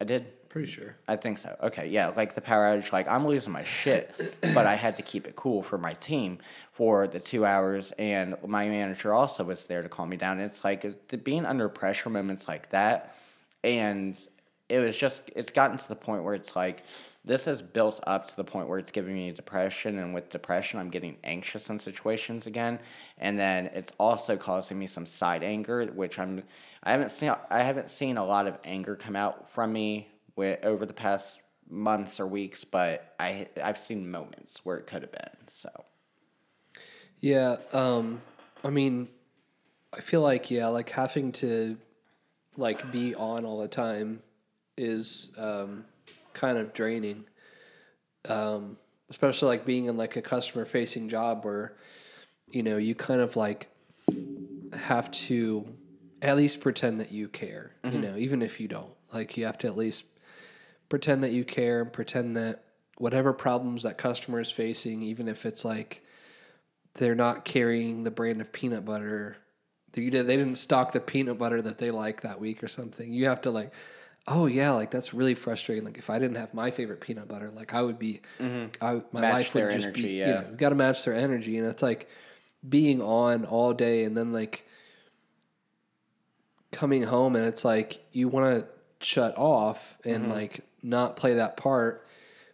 S1: I did.
S2: Pretty sure.
S1: I think so. Okay, yeah, like the power outage, like I'm losing my shit, but I had to keep it cool for my team for the two hours, and my manager also was there to calm me down. It's like being under pressure moments like that, and it was just it's gotten to the point where it's like this has built up to the point where it's giving me depression and with depression i'm getting anxious in situations again and then it's also causing me some side anger which i'm i haven't seen i haven't seen a lot of anger come out from me with, over the past months or weeks, but I I've seen moments where it could have been. So
S2: yeah, um, I mean, I feel like yeah, like having to like be on all the time is um, kind of draining. Um, especially like being in like a customer facing job where you know you kind of like have to at least pretend that you care mm-hmm. you know even if you don't like you have to at least pretend that you care and pretend that whatever problems that customer is facing, even if it's like they're not carrying the brand of peanut butter, they, they didn't stock the peanut butter that they like that week or something. You have to like, oh yeah, like that's really frustrating. Like if I didn't have my favorite peanut butter, like I would be, mm-hmm. I, my match life would just energy, be, yeah. you know, you got to match their energy. And it's like being on all day and then like coming home and it's like you want to shut off and mm-hmm. like not play that part,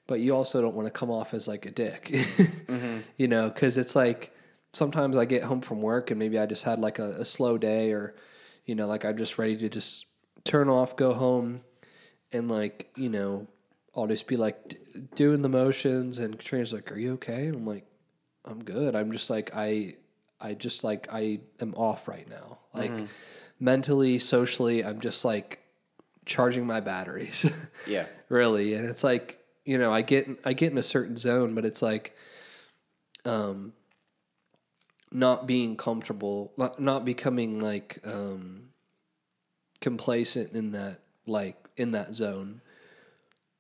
S2: but you also don't want to come off as like a dick, mm-hmm. you know, because it's like sometimes I get home from work and maybe I just had like a, a, slow day or, you know, like I'm just ready to just turn off, go home, and like, you know, I'll just be like d- doing the motions and Katrina's like, Are you okay? And I'm like, I'm good. I'm just like, I, I just like, I am off right now. Like mm-hmm. mentally, socially, I'm just like, charging my batteries.
S1: yeah.
S2: Really. And it's like, you know, I get I get in a certain zone, but it's like um not being comfortable, not, not becoming like um complacent in that like in that zone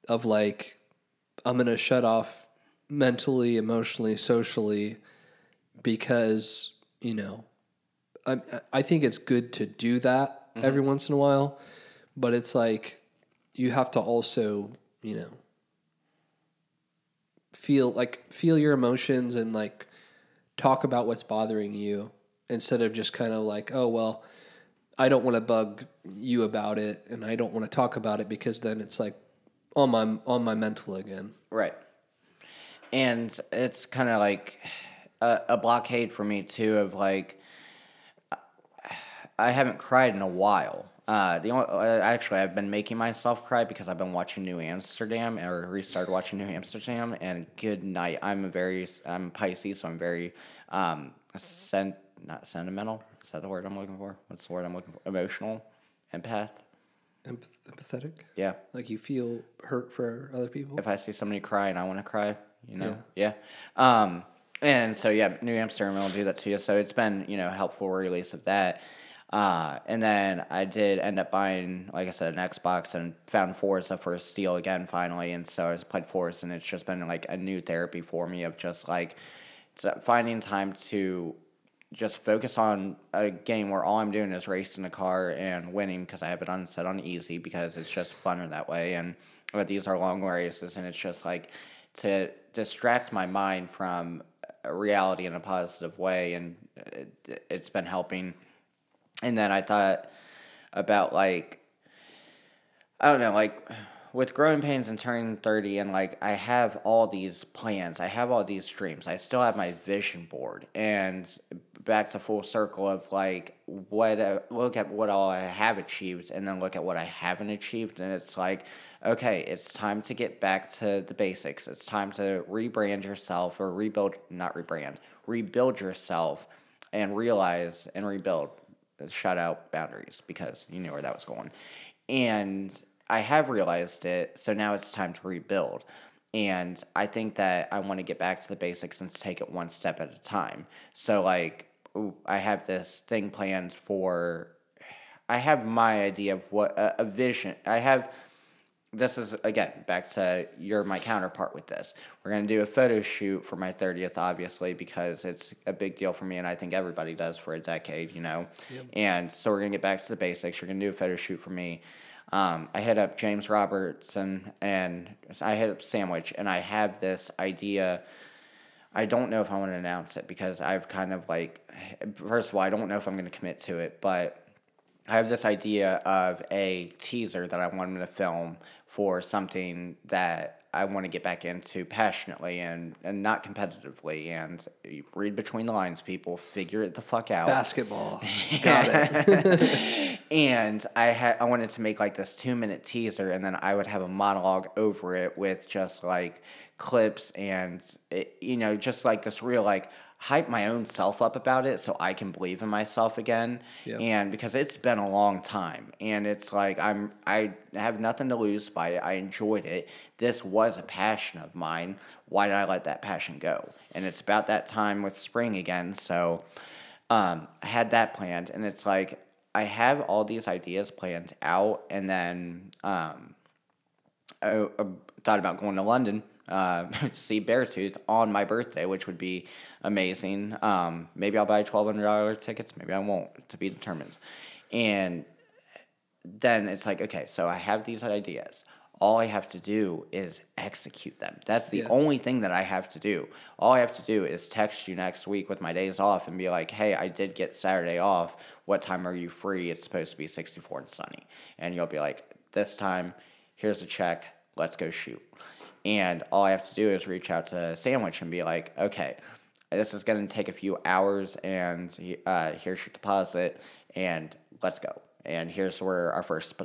S2: of like I'm going to shut off mentally, emotionally, socially because, you know, I I think it's good to do that mm-hmm. every once in a while but it's like you have to also, you know, feel like feel your emotions and like talk about what's bothering you instead of just kind of like, oh well, I don't want to bug you about it and I don't want to talk about it because then it's like on my on my mental again.
S1: Right. And it's kind of like a, a blockade for me too of like I haven't cried in a while. Uh, the only, uh, actually, I've been making myself cry because I've been watching New Amsterdam or restarted watching New Amsterdam. And good night. I'm a very I'm Pisces, so I'm very um sen- not sentimental. Is that the word I'm looking for? What's the word I'm looking for? Emotional, empath.
S2: Empath- empathetic.
S1: Yeah.
S2: Like you feel hurt for other people.
S1: If I see somebody cry and I want to cry, you know, yeah. Um, and so yeah, New Amsterdam will do that to you. So it's been you know a helpful release of that. Uh, and then I did end up buying, like I said, an Xbox and found Forza for a steal again finally. And so I was played Forza, and it's just been like a new therapy for me of just like finding time to just focus on a game where all I'm doing is racing a car and winning because I have it on set on easy because it's just funner that way. And but these are long races, and it's just like to distract my mind from reality in a positive way, and it, it's been helping. And then I thought about like I don't know, like with growing pains and turning 30 and like I have all these plans, I have all these dreams. I still have my vision board and back to full circle of like what uh, look at what all I have achieved and then look at what I haven't achieved and it's like okay, it's time to get back to the basics. It's time to rebrand yourself or rebuild not rebrand, rebuild yourself and realize and rebuild shout out boundaries because you knew where that was going. And I have realized it, so now it's time to rebuild. And I think that I want to get back to the basics and take it one step at a time. So, like, ooh, I have this thing planned for, I have my idea of what a vision. I have, this is again back to you're my counterpart with this. We're gonna do a photo shoot for my 30th, obviously, because it's a big deal for me, and I think everybody does for a decade, you know. Yep. And so we're gonna get back to the basics. You're gonna do a photo shoot for me. Um, I hit up James Robertson and I hit up Sandwich, and I have this idea. I don't know if I want to announce it because I've kind of like, first of all, I don't know if I'm going to commit to it, but I have this idea of a teaser that I wanted to film for something that I want to get back into passionately and, and not competitively. And read between the lines, people. Figure it the fuck out.
S2: Basketball. Got it.
S1: and I had I wanted to make like this two minute teaser, and then I would have a monologue over it with just like clips and it, you know just like this real like hype my own self up about it so I can believe in myself again.
S2: Yep.
S1: And because it's been a long time and it's like I'm I have nothing to lose by it. I enjoyed it. This was a passion of mine. Why did I let that passion go? And it's about that time with spring again. So um, I had that planned and it's like I have all these ideas planned out and then um, I, I thought about going to London uh, see Beartooth on my birthday, which would be amazing. Um, maybe I'll buy twelve hundred dollar tickets. Maybe I won't. To be determined. And then it's like, okay, so I have these ideas. All I have to do is execute them. That's the
S2: Yeah.
S1: only thing that I have to do. All I have to do is text you next week with my days off and be like, hey, I did get Saturday off. What time are you free? It's supposed to be 64 and sunny. And you'll be like, this time, here's a check. Let's go shoot. And all I have to do is reach out to Sandwich and be like, okay, this is going to take a few hours, and uh, here's your deposit, and let's go. And here's where our first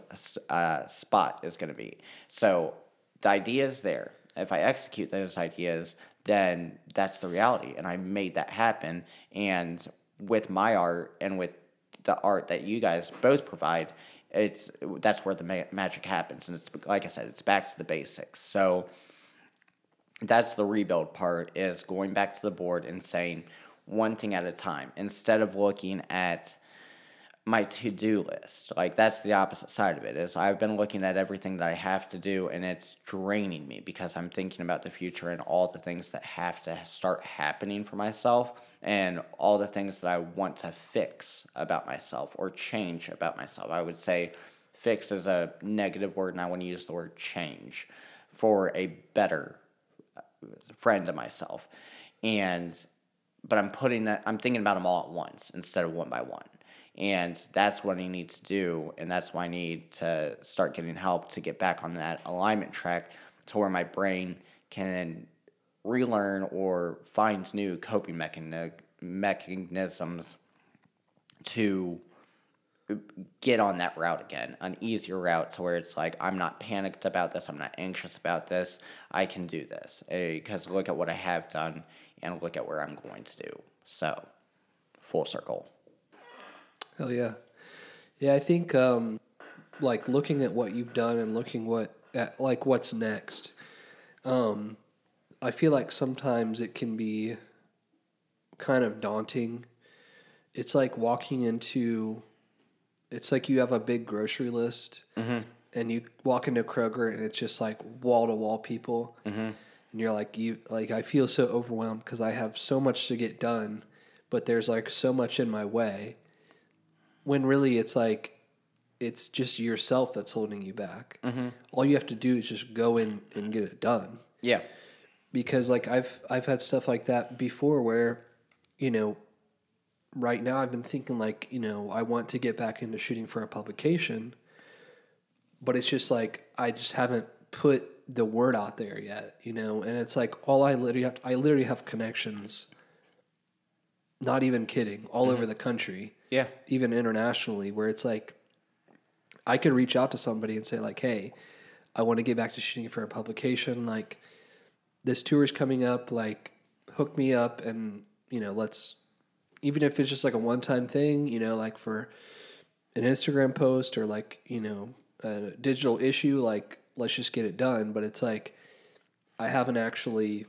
S1: uh, spot is going to be. So the idea is there. If I execute those ideas, then that's the reality. And I made that happen. And with my art and with the art that you guys both provide, it's that's where the ma- magic happens. And it's like I said, it's back to the basics. So that's the rebuild part is going back to the board and saying one thing at a time instead of looking at my to-do list. Like that's the opposite side of it is i've been looking at everything that i have to do and it's draining me because i'm thinking about the future and all the things that have to start happening for myself and all the things that i want to fix about myself or change about myself. I would say fix is a negative word and i want to use the word change for a better friend to myself. And but i'm putting that i'm thinking about them all at once instead of one by one. And that's what i need to do and that's why i need to start getting help to get back on that alignment track to where my brain can relearn or find new coping mechani- mechanisms to get on that route again, an easier route to where it's like I'm not panicked about this, I'm not anxious about this, I can do this because look at what I have done and look at where I'm going to do. So, full circle.
S2: Hell yeah, yeah. I think um, like looking at what you've done and looking what at, like what's next. Um, I feel like sometimes it can be kind of daunting. It's like walking into it's like you have a big grocery list mm-hmm. and you walk into Kroger and it's just like wall to wall people. Mm-hmm. And you're like, you like, I feel so overwhelmed because I have so much to get done, but there's like so much in my way. When really it's like, it's just yourself that's holding you back. Mm-hmm. All you have to do is just go in and get it done
S1: Yeah.
S2: because like I've I've had stuff like that before where, you know, right now I've been thinking like, you know, I want to get back into shooting for a publication, but it's just like I just haven't put the word out there yet, you know, and it's like all I literally have I literally have connections not even kidding, all over mm-hmm. the country,
S1: Yeah.
S2: even internationally where it's like I could reach out to somebody and say like, "Hey, I want to get back to shooting for a publication like this tour is coming up like hook me up and you know let's even if it's just like a one time thing you know like for an instagram post or like you know a digital issue like let's just get it done but it's like i haven't actually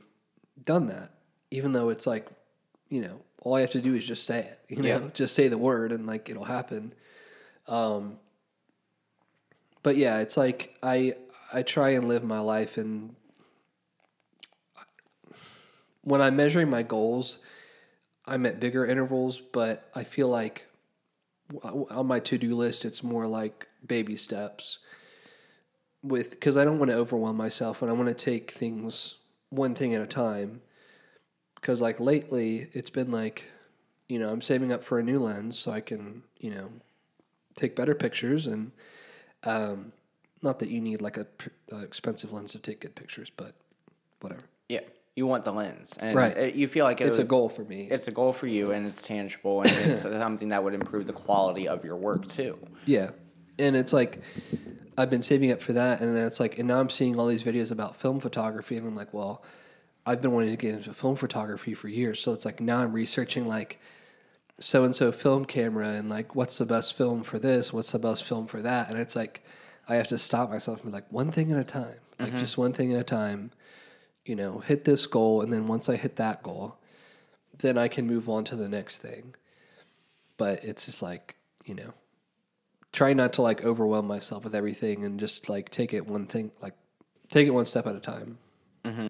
S2: done that even though it's like you know all i have to do is just say it you know
S1: Yeah.
S2: just say the word and like it'll happen um but yeah it's like i i try and live my life and when I'm measuring my goals, I'm at bigger intervals, but I feel like on my to do list, it's more like baby steps. With because I don't want to overwhelm myself, and I want to take things one thing at a time. Because like lately, it's been like, you know, I'm saving up for a new lens so I can, you know, take better pictures, and um, not that you need like a, uh, expensive lens to take good pictures, but whatever.
S1: Yeah. You want the lens. And
S2: Right.
S1: it- you feel like it
S2: It's a goal for me.
S1: It's a goal for you and it's tangible and it's something that would improve the quality of your work too.
S2: Yeah. And it's like I've been saving up for that and then it's like and now I'm seeing all these videos about film photography and I'm like, well, I've been wanting to get into film photography for years. So it's like now I'm researching like so and so film camera and like what's the best film for this, what's the best film for that. And it's like I have to stop myself and be like one thing at a time. Like mm-hmm. just one thing at a time. You know, hit this goal and then once I hit that goal, then I can move on to the next thing. But it's just like, you know, try not to like overwhelm myself with everything and just like take it one thing like take it one step at a time mm-hmm.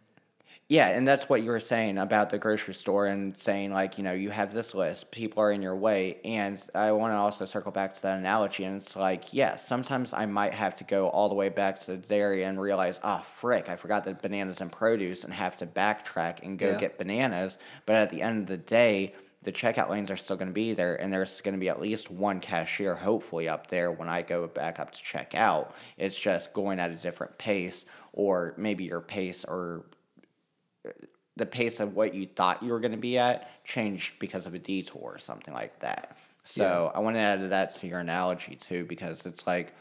S1: Yeah, and that's what you were saying about the grocery store and saying like, you know, you have this list, people are in your way, and I want to also circle back to that analogy and it's like, yes, sometimes I might have to go all the way back to the dairy and realize, ah, frick, I forgot the bananas and produce and have to backtrack and go
S2: Yeah.
S1: get bananas, but at the end of the day, the checkout lanes are still going to be there, and there's going to be at least one cashier, hopefully, up there when I go back up to check out. It's just going at a different pace, or maybe your pace or the pace of what you thought you were going to be at changed because of a detour or something like that. So I want to add that to your analogy too, because it's like,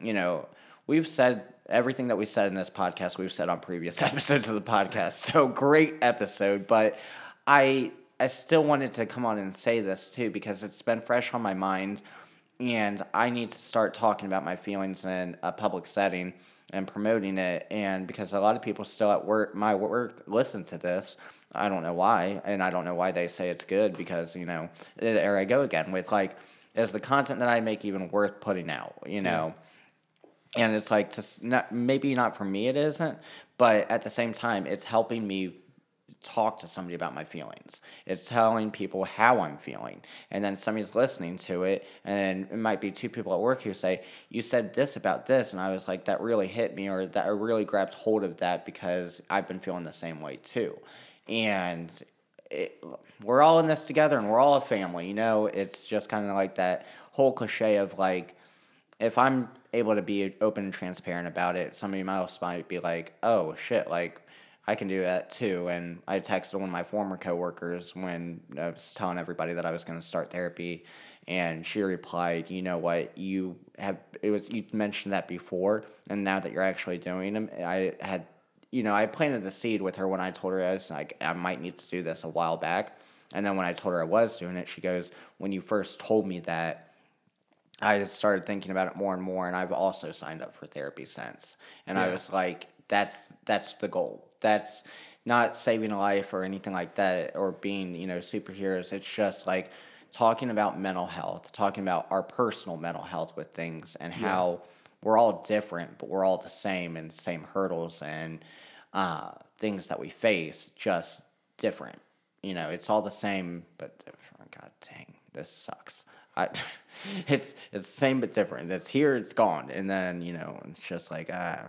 S1: you know, we've said everything that we said in this podcast, we've said on previous episodes of the podcast. So great episode, but I I still wanted to come on and say this too because it's been fresh on my mind and I need to start talking about my feelings in a public setting and promoting it. And because a lot of people still at work, my work, listen to this. I don't know why, and I don't know why they say it's good because you know there I go again with like, is the content that I make even worth putting out? You know. And it's like to not, maybe not for me it isn't, but at the same time it's helping me talk to somebody about my feelings. It's telling people how I'm feeling. And then somebody's listening to it, and it might be two people at work who say, You said this about this. And I was like, That really hit me, or that I really grabbed hold of that because I've been feeling the same way too. And it, we're all in this together and we're all a family, you know? It's just kind of like that whole cliche of like, if I'm able to be open and transparent about it, somebody else might be like, "Oh shit!" Like I can do that too. And I texted one of my former coworkers when uh, I was telling everybody that I was going to start therapy, and she replied, "You know what? You have it was you mentioned that before, and now that you're actually doing them, I had." You know, I planted the seed with her when I told her I was like, I might need to do this a while back. And then when I told her I was doing it, she goes, When you first told me that, I just started thinking about it more and more, and I've also signed up for therapy since. And I was like, that's that's the goal. That's not saving a life or anything like that, or being you know superheroes. It's just like talking about mental health, talking about our personal mental health with things, and how we're all different, but we're all the same, and same hurdles and uh, things that we face, just different. You know, it's all the same, but different. God dang, this sucks. I, it's it's the same but different. It's here, it's gone, and then you know it's just like uh,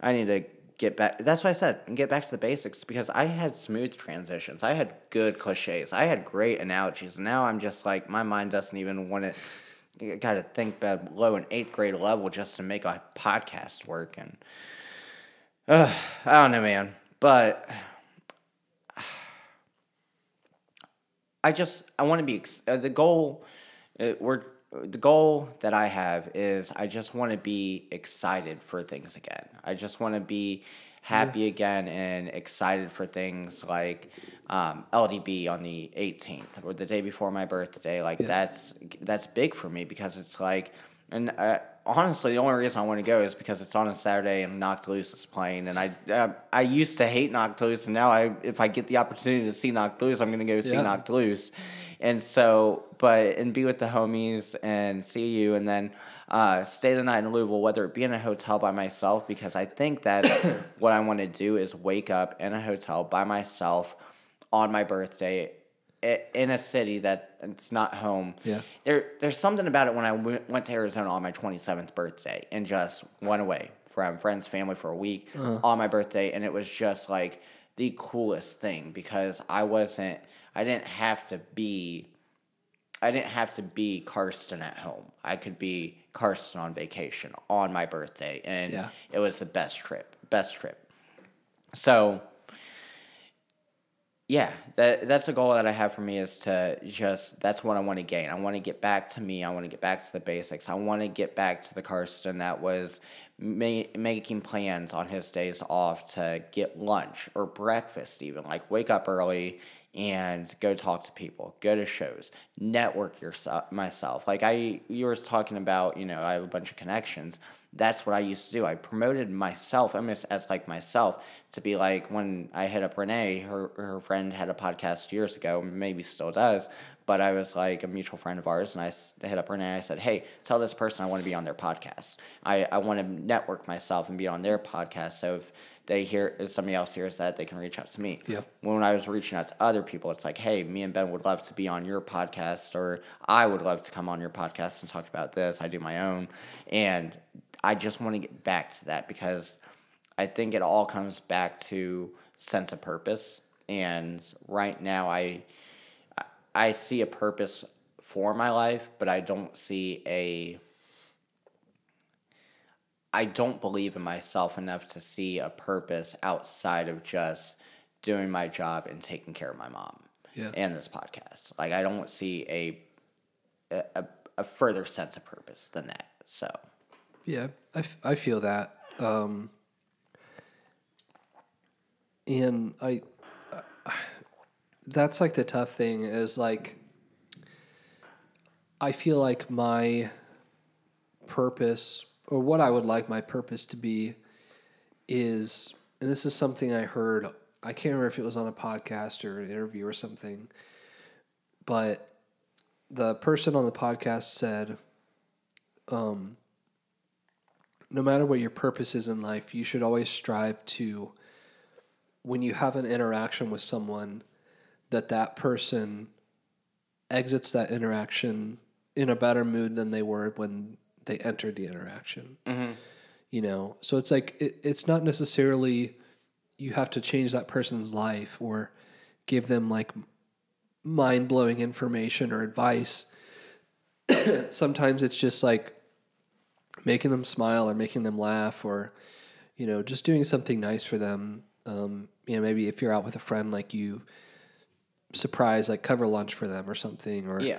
S1: I need to get back. That's why I said get back to the basics because I had smooth transitions. I had good cliches. I had great analogies. Now I'm just like my mind doesn't even want to. Got to think below an eighth grade level just to make a podcast work, and uh, I don't know, man. But I just I want to be uh, the goal. Uh, we're the goal that I have is I just want to be excited for things again. I just want to be happy again and excited for things like um, LDB on the 18th or the day before my birthday. Like that's that's big for me because it's like, and uh, honestly, the only reason I want to go is because it's on a Saturday and Knocked Loose is playing. And I uh, I used to hate Knocked Loose, and now I if I get the opportunity to see Knocked Loose, I'm gonna go see
S2: Yeah.
S1: Knocked Loose. And so, but and be with the homies and see you, and then uh, stay the night in Louisville, whether it be in a hotel by myself, because I think that's what I want to do is wake up in a hotel by myself on my birthday in a city that it's not home.
S2: Yeah.
S1: There, there's something about it when I went went to Arizona on my 27th birthday and just went away from friends, family for a week on my birthday, and it was just like the coolest thing because I wasn't, I didn't have to be, I didn't have to be Karsten at home. I could be Karsten on vacation on my birthday, and
S2: Yeah.
S1: it was the best trip, best trip. So yeah, that that's a goal that I have for me is to just that's what I want to gain. I want to get back to me. I want to get back to the basics. I want to get back to the Karsten that was ma- making plans on his days off to get lunch or breakfast even like wake up early and go talk to people, go to shows, network yourself myself. Like I you were talking about, you know, I have a bunch of connections that's what I used to do. I promoted myself, I mean, as like myself, to be like when I hit up Renee, her her friend had a podcast years ago, maybe still does, but I was like a mutual friend of ours, and I hit up Renee. I said, "Hey, tell this person I want to be on their podcast. I I want to network myself and be on their podcast. So if they hear if somebody else hears that, they can reach out to me.
S2: Yeah.
S1: When I was reaching out to other people, it's like, hey, me and Ben would love to be on your podcast, or I would love to come on your podcast and talk about this. I do my own, and I just want to get back to that because I think it all comes back to sense of purpose. And right now, I I see a purpose for my life, but I don't see a I don't believe in myself enough to see a purpose outside of just doing my job and taking care of my mom
S2: Yeah.
S1: and this podcast. Like I don't see a a, a further sense of purpose than that. So
S2: Yeah, I, f- I feel that. Um, and I, that's like the tough thing is like, I feel like my purpose or what I would like my purpose to be is, and this is something I heard, I can't remember if it was on a podcast or an interview or something, but the person on the podcast said, um, no matter what your purpose is in life, you should always strive to, when you have an interaction with someone, that that person exits that interaction in a better mood than they were when they entered the interaction. Mm-hmm. You know, so it's like it, it's not necessarily you have to change that person's life or give them like mind blowing information or advice. Sometimes it's just like making them smile or making them laugh or you know just doing something nice for them Um, you know, maybe if you're out with a friend, like you surprise, like cover lunch for them or something, or
S1: Yeah.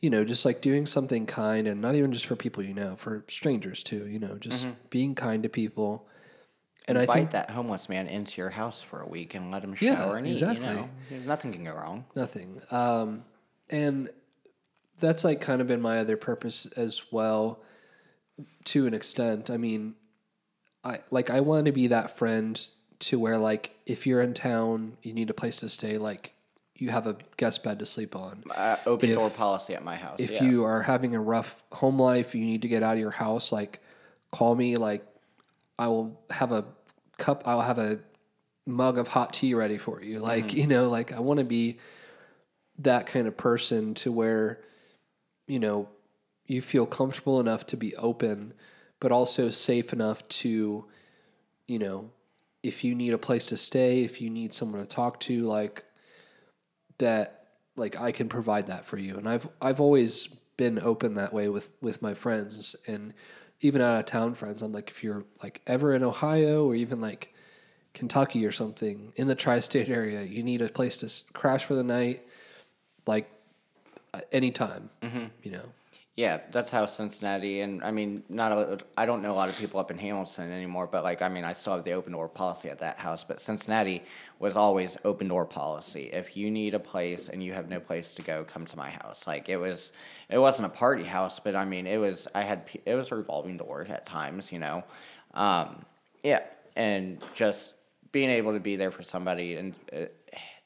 S2: you know, just like doing something kind, and not even just for people you know, for strangers too. You know, just being kind to people. And I
S1: Invite
S2: think
S1: that homeless man into your house for a week and let him
S2: Yeah,
S1: shower and eat.
S2: exactly.
S1: You know, nothing can go wrong.
S2: Nothing. Um, and that's like kind of been my other purpose as well, to an extent. I mean, I like I want to be that friend to where like if you're in town, you need a place to stay, like you have a guest bed to sleep on.
S1: Uh, open door policy at my house.
S2: If
S1: yeah.
S2: you are having a rough home life, you need to get out of your house, like call me. Like I will have a cup. I'll have a mug of hot tea ready for you. Like
S1: Mm-hmm.
S2: you know, like I want to be that kind of person to where you know you feel comfortable enough to be open, but also safe enough to you know if you need a place to stay, if you need someone to talk to, like that like I can provide that for you. And I've I've always been open that way with with my friends and even out of town friends. I'm like if you're like ever in Ohio or even like Kentucky or something in the tri-state area, you need a place to crash for the night like uh, anytime, you know.
S1: Yeah, that's how Cincinnati and I mean, not a, I don't know a lot of people up in Hamilton anymore, but like I mean, I still have the open door policy at that house. But Cincinnati was always open door policy. If you need a place and you have no place to go, come to my house. Like it was, it wasn't a party house, but I mean, it was. I had it was a revolving door at times, you know. Um, yeah, and just being able to be there for somebody, and uh,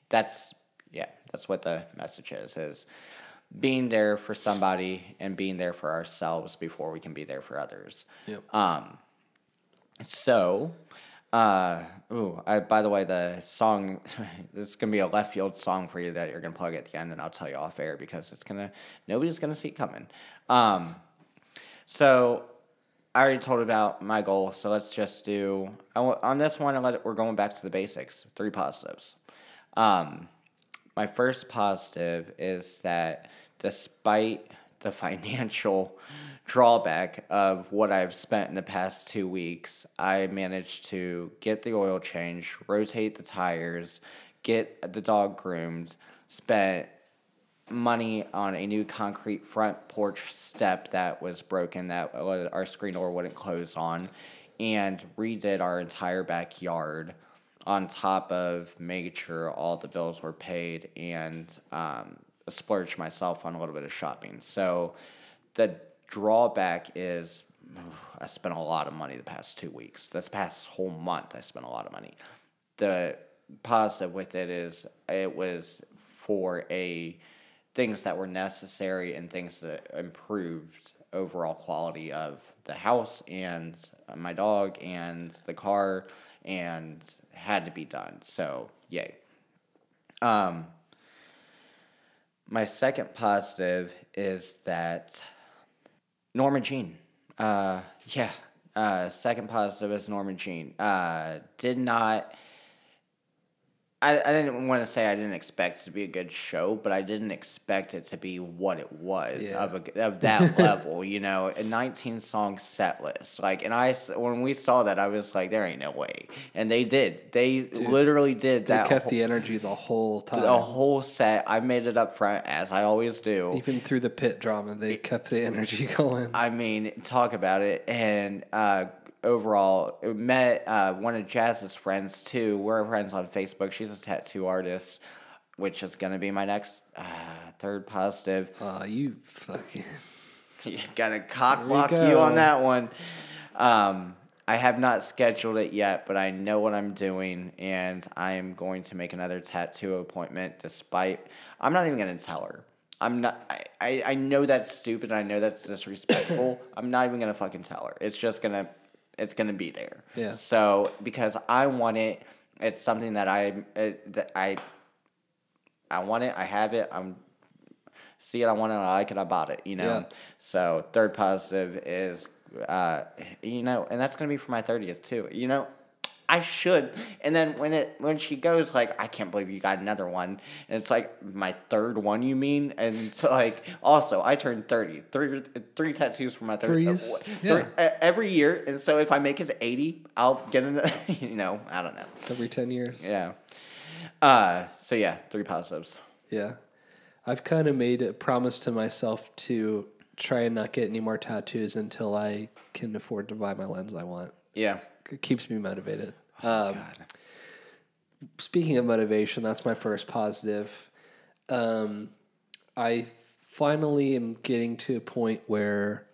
S1: that's yeah, that's what the message is is being there for somebody and being there for ourselves before we can be there for others.
S2: Yep.
S1: Um, so, uh, ooh, I, by the way, the song, this is going to be a left field song for you that you're going to plug at the end, and I'll tell you off air because it's going to, nobody's going to see it coming. Um, so, I already told about my goal, so let's just do, I on this one, I let it, we're going back to the basics, three positives. Um, my first positive is that despite the financial drawback of what I've spent in the past two weeks, I managed to get the oil change, rotate the tires, get the dog groomed, spent money on a new concrete front porch step that was broken that our screen door wouldn't close on and redid our entire backyard on top of making sure all the bills were paid and um, splurged myself on a little bit of shopping. So the drawback is i spent a lot of money the past two weeks. This past whole month i spent a lot of money. The positive with it is it was for a things that were necessary and things that improved overall quality of the house and my dog and the car and had to be done. So, yay. Um my second positive is that Norma Jean. Uh, yeah. Uh, second positive is Norma Jean. Uh, did not. I, I didn't want to say I didn't expect it to be a good show, but I didn't expect it to be what it was
S2: Yeah.
S1: of a, of that level. You know, a 19 song set list. Like, and I when we saw that, I was like, there ain't no way, and they did. They literally did
S2: They
S1: that.
S2: kept
S1: whole,
S2: the energy the whole time.
S1: the whole set. I made it up front as I always do.
S2: Even through the pit drama, they kept the energy going.
S1: I mean, talk about it. And uh, overall, met uh, one of Jazz's friends too. We're friends on Facebook. She's a tattoo artist, which is going to be my next uh, third positive.
S2: You fucking.
S1: You gotta cock
S2: we
S1: block you on that one. Um, I have not scheduled it yet, but I know what I'm doing, and I am going to make another tattoo appointment. Despite, I'm not even gonna tell her. I'm not. I, I, I know that's stupid. I know that's disrespectful. I'm not even gonna fucking tell her. It's just gonna, it's gonna be there.
S2: Yeah.
S1: So because I want it, it's something that I uh, that I. I want it. I have it. I'm see it, I want it, I like it, I bought it, you know.
S2: Yeah.
S1: So third positive is, uh, you know, and that's gonna be for my thirtieth too. You know, I should. And then when it when she goes like, I can't believe you got another one. And it's like my third one, you mean? And it's like also I turned 30. Three three tattoos for my third
S2: Threes?
S1: uh,
S2: Yeah.
S1: three- uh, every year. And so if I make it 80, I'll get another you know, I don't know.
S2: Every 10 years.
S1: Yeah. Uh so yeah, three positives.
S2: Yeah. I've kind of made a promise to myself to try and not get any more tattoos until I can afford to buy my lens I want.
S1: Yeah.
S2: It keeps me motivated. Um,
S1: God.
S2: speaking of motivation, that's my first positive. Um, I finally am getting to a point where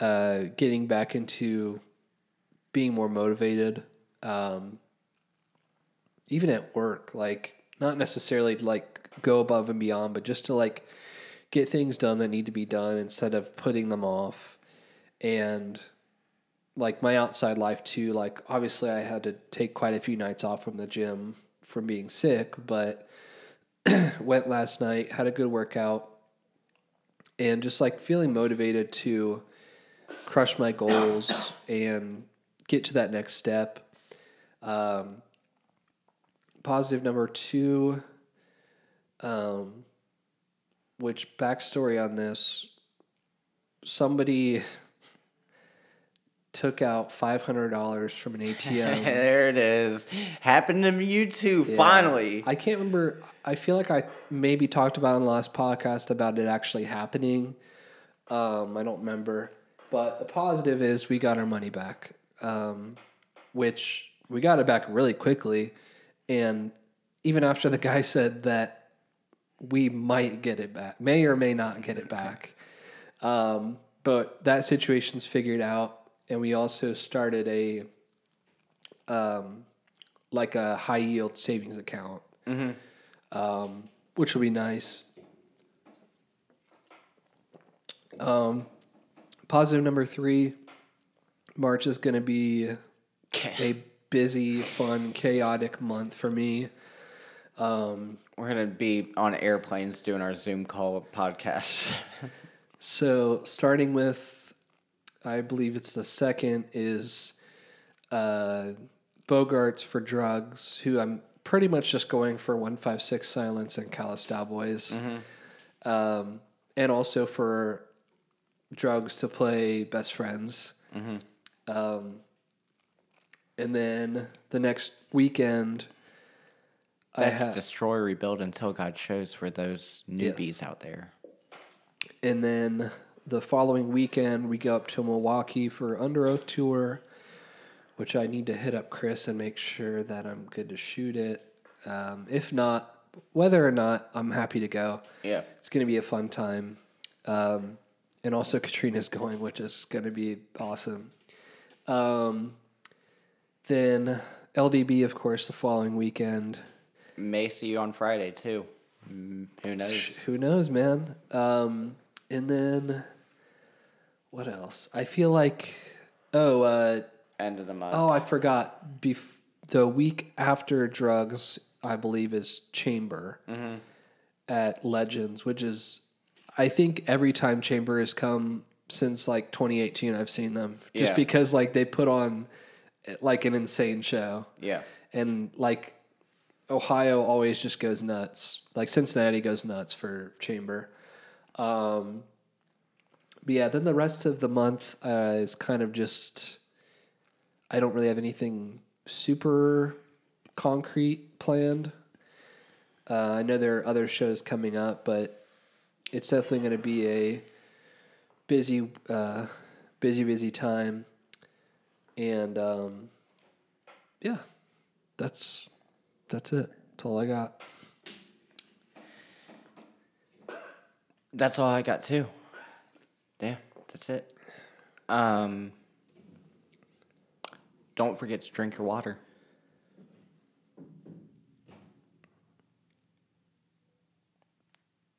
S2: uh, getting back into being more motivated, um, even at work, like not necessarily like go above and beyond, but just to like get things done that need to be done instead of putting them off. And like my outside life too, like obviously I had to take quite a few nights off from the gym from being sick, but went last night, had a good workout, and just like feeling motivated to crush my goals and get to that next step. Um, positive number two, um, which backstory on this, somebody took out $500 from an ATM.
S1: there it is. Happened to you too, finally.
S2: I can't remember. I feel like I maybe talked about in the last podcast about it actually happening. Um, I don't remember. But the positive is we got our money back, um, which we got it back really quickly. And even after the guy said that we might get it back, may or may not get it back. Um, but that situation's figured out. And we also started a um, like a high yield savings account, um, which will be nice. Um, positive number three March is going to be a busy, fun, chaotic month for me. Um,
S1: We're gonna be on airplanes doing our Zoom call podcast.
S2: So starting with, I believe it's the second is uh, Bogarts for drugs, who I'm pretty much just going for one five six silence and Callous Daoboys, um, and also for drugs to play best friends. Um, and then the next weekend, I
S1: That's
S2: have.
S1: destroy, rebuild until God shows for those newbies out there.
S2: And then the following weekend, we go up to Milwaukee for Underoath tour, which I need to hit up Chris and make sure that I'm good to shoot it. Um, if not, whether or not, I'm happy to go.
S1: Yeah.
S2: It's going to be a fun time. Um, and also, Katrina's going, which is going to be awesome. Um, then LDB, of course, the following weekend.
S1: May see you on Friday too. Mm, Who knows?
S2: Who knows, man? Um, and then what else? I feel like oh uh,
S1: End of the month.
S2: oh I forgot. Bef- the week after drugs, I believe, is Chamber at Legends, which is I think every time Chamber has come since like 2018, I've seen them just
S1: Yeah.
S2: because like they put on like an insane show
S1: Yeah.
S2: and like Ohio always just goes nuts. Like Cincinnati goes nuts for Chamber. Um, but yeah, then the rest of the month uh, is kind of just. I don't really have anything super concrete planned. Uh, I know there are other shows coming up, but it's definitely going to be a busy, uh, busy, busy time. And um, yeah, that's that's it. That's all I got.
S1: That's all I got too. Yeah, that's it. Um, don't forget to drink your water.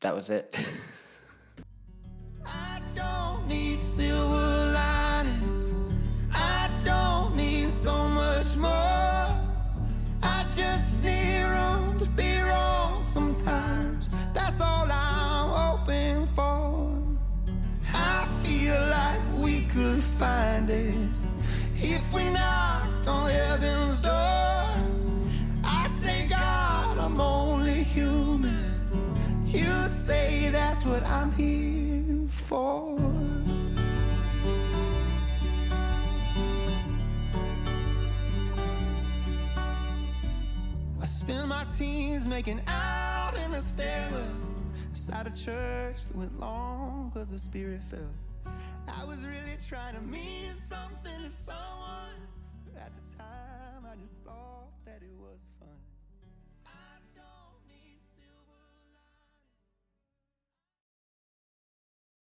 S1: That was it.
S3: I don't need silver linings. I don't need so much more. could find it if we knocked on heaven's door. I say, God, I'm only human. You say that's what I'm here for. I spend my teens making out in the stairwell. Side of church that went long cause the spirit fell. I was really trying to mean something to someone. At the time, I just thought that it was